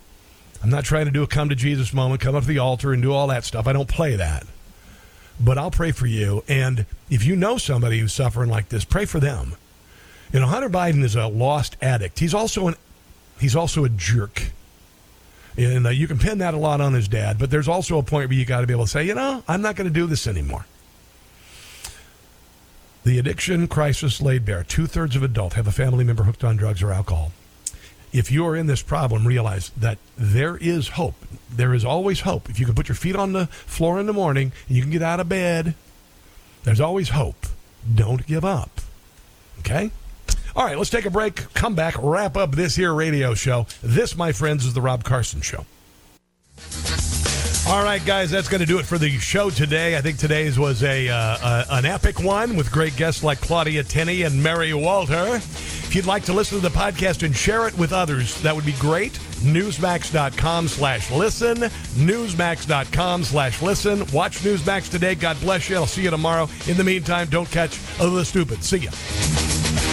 I'm not trying to do a come to Jesus moment, come up to the altar and do all that stuff. I don't play that. But I'll pray for you. And if you know somebody who's suffering like this, pray for them. You know, Hunter Biden is a lost addict. He's also an he's also a jerk. And uh, you can pin that a lot on his dad, but there's also a point where you got to be able to say, you know, I'm not going to do this anymore. The addiction crisis laid bare. Two thirds of adults have a family member hooked on drugs or alcohol. If you are in this problem, realize that there is hope. There is always hope. If you can put your feet on the floor in the morning and you can get out of bed, there's always hope. Don't give up. Okay? All right, let's take a break, come back, wrap up this here radio show. This, my friends, is the Rob Carson Show. All right, guys, that's going to do it for the show today. I think today's was a uh, uh, an epic one with great guests like Claudia Tenney and Mary Walter. If you'd like to listen to the podcast and share it with others, that would be great. Newsmax.com slash listen. Newsmax.com slash listen. Watch Newsmax today. God bless you. I'll see you tomorrow. In the meantime, don't catch the stupid. See ya.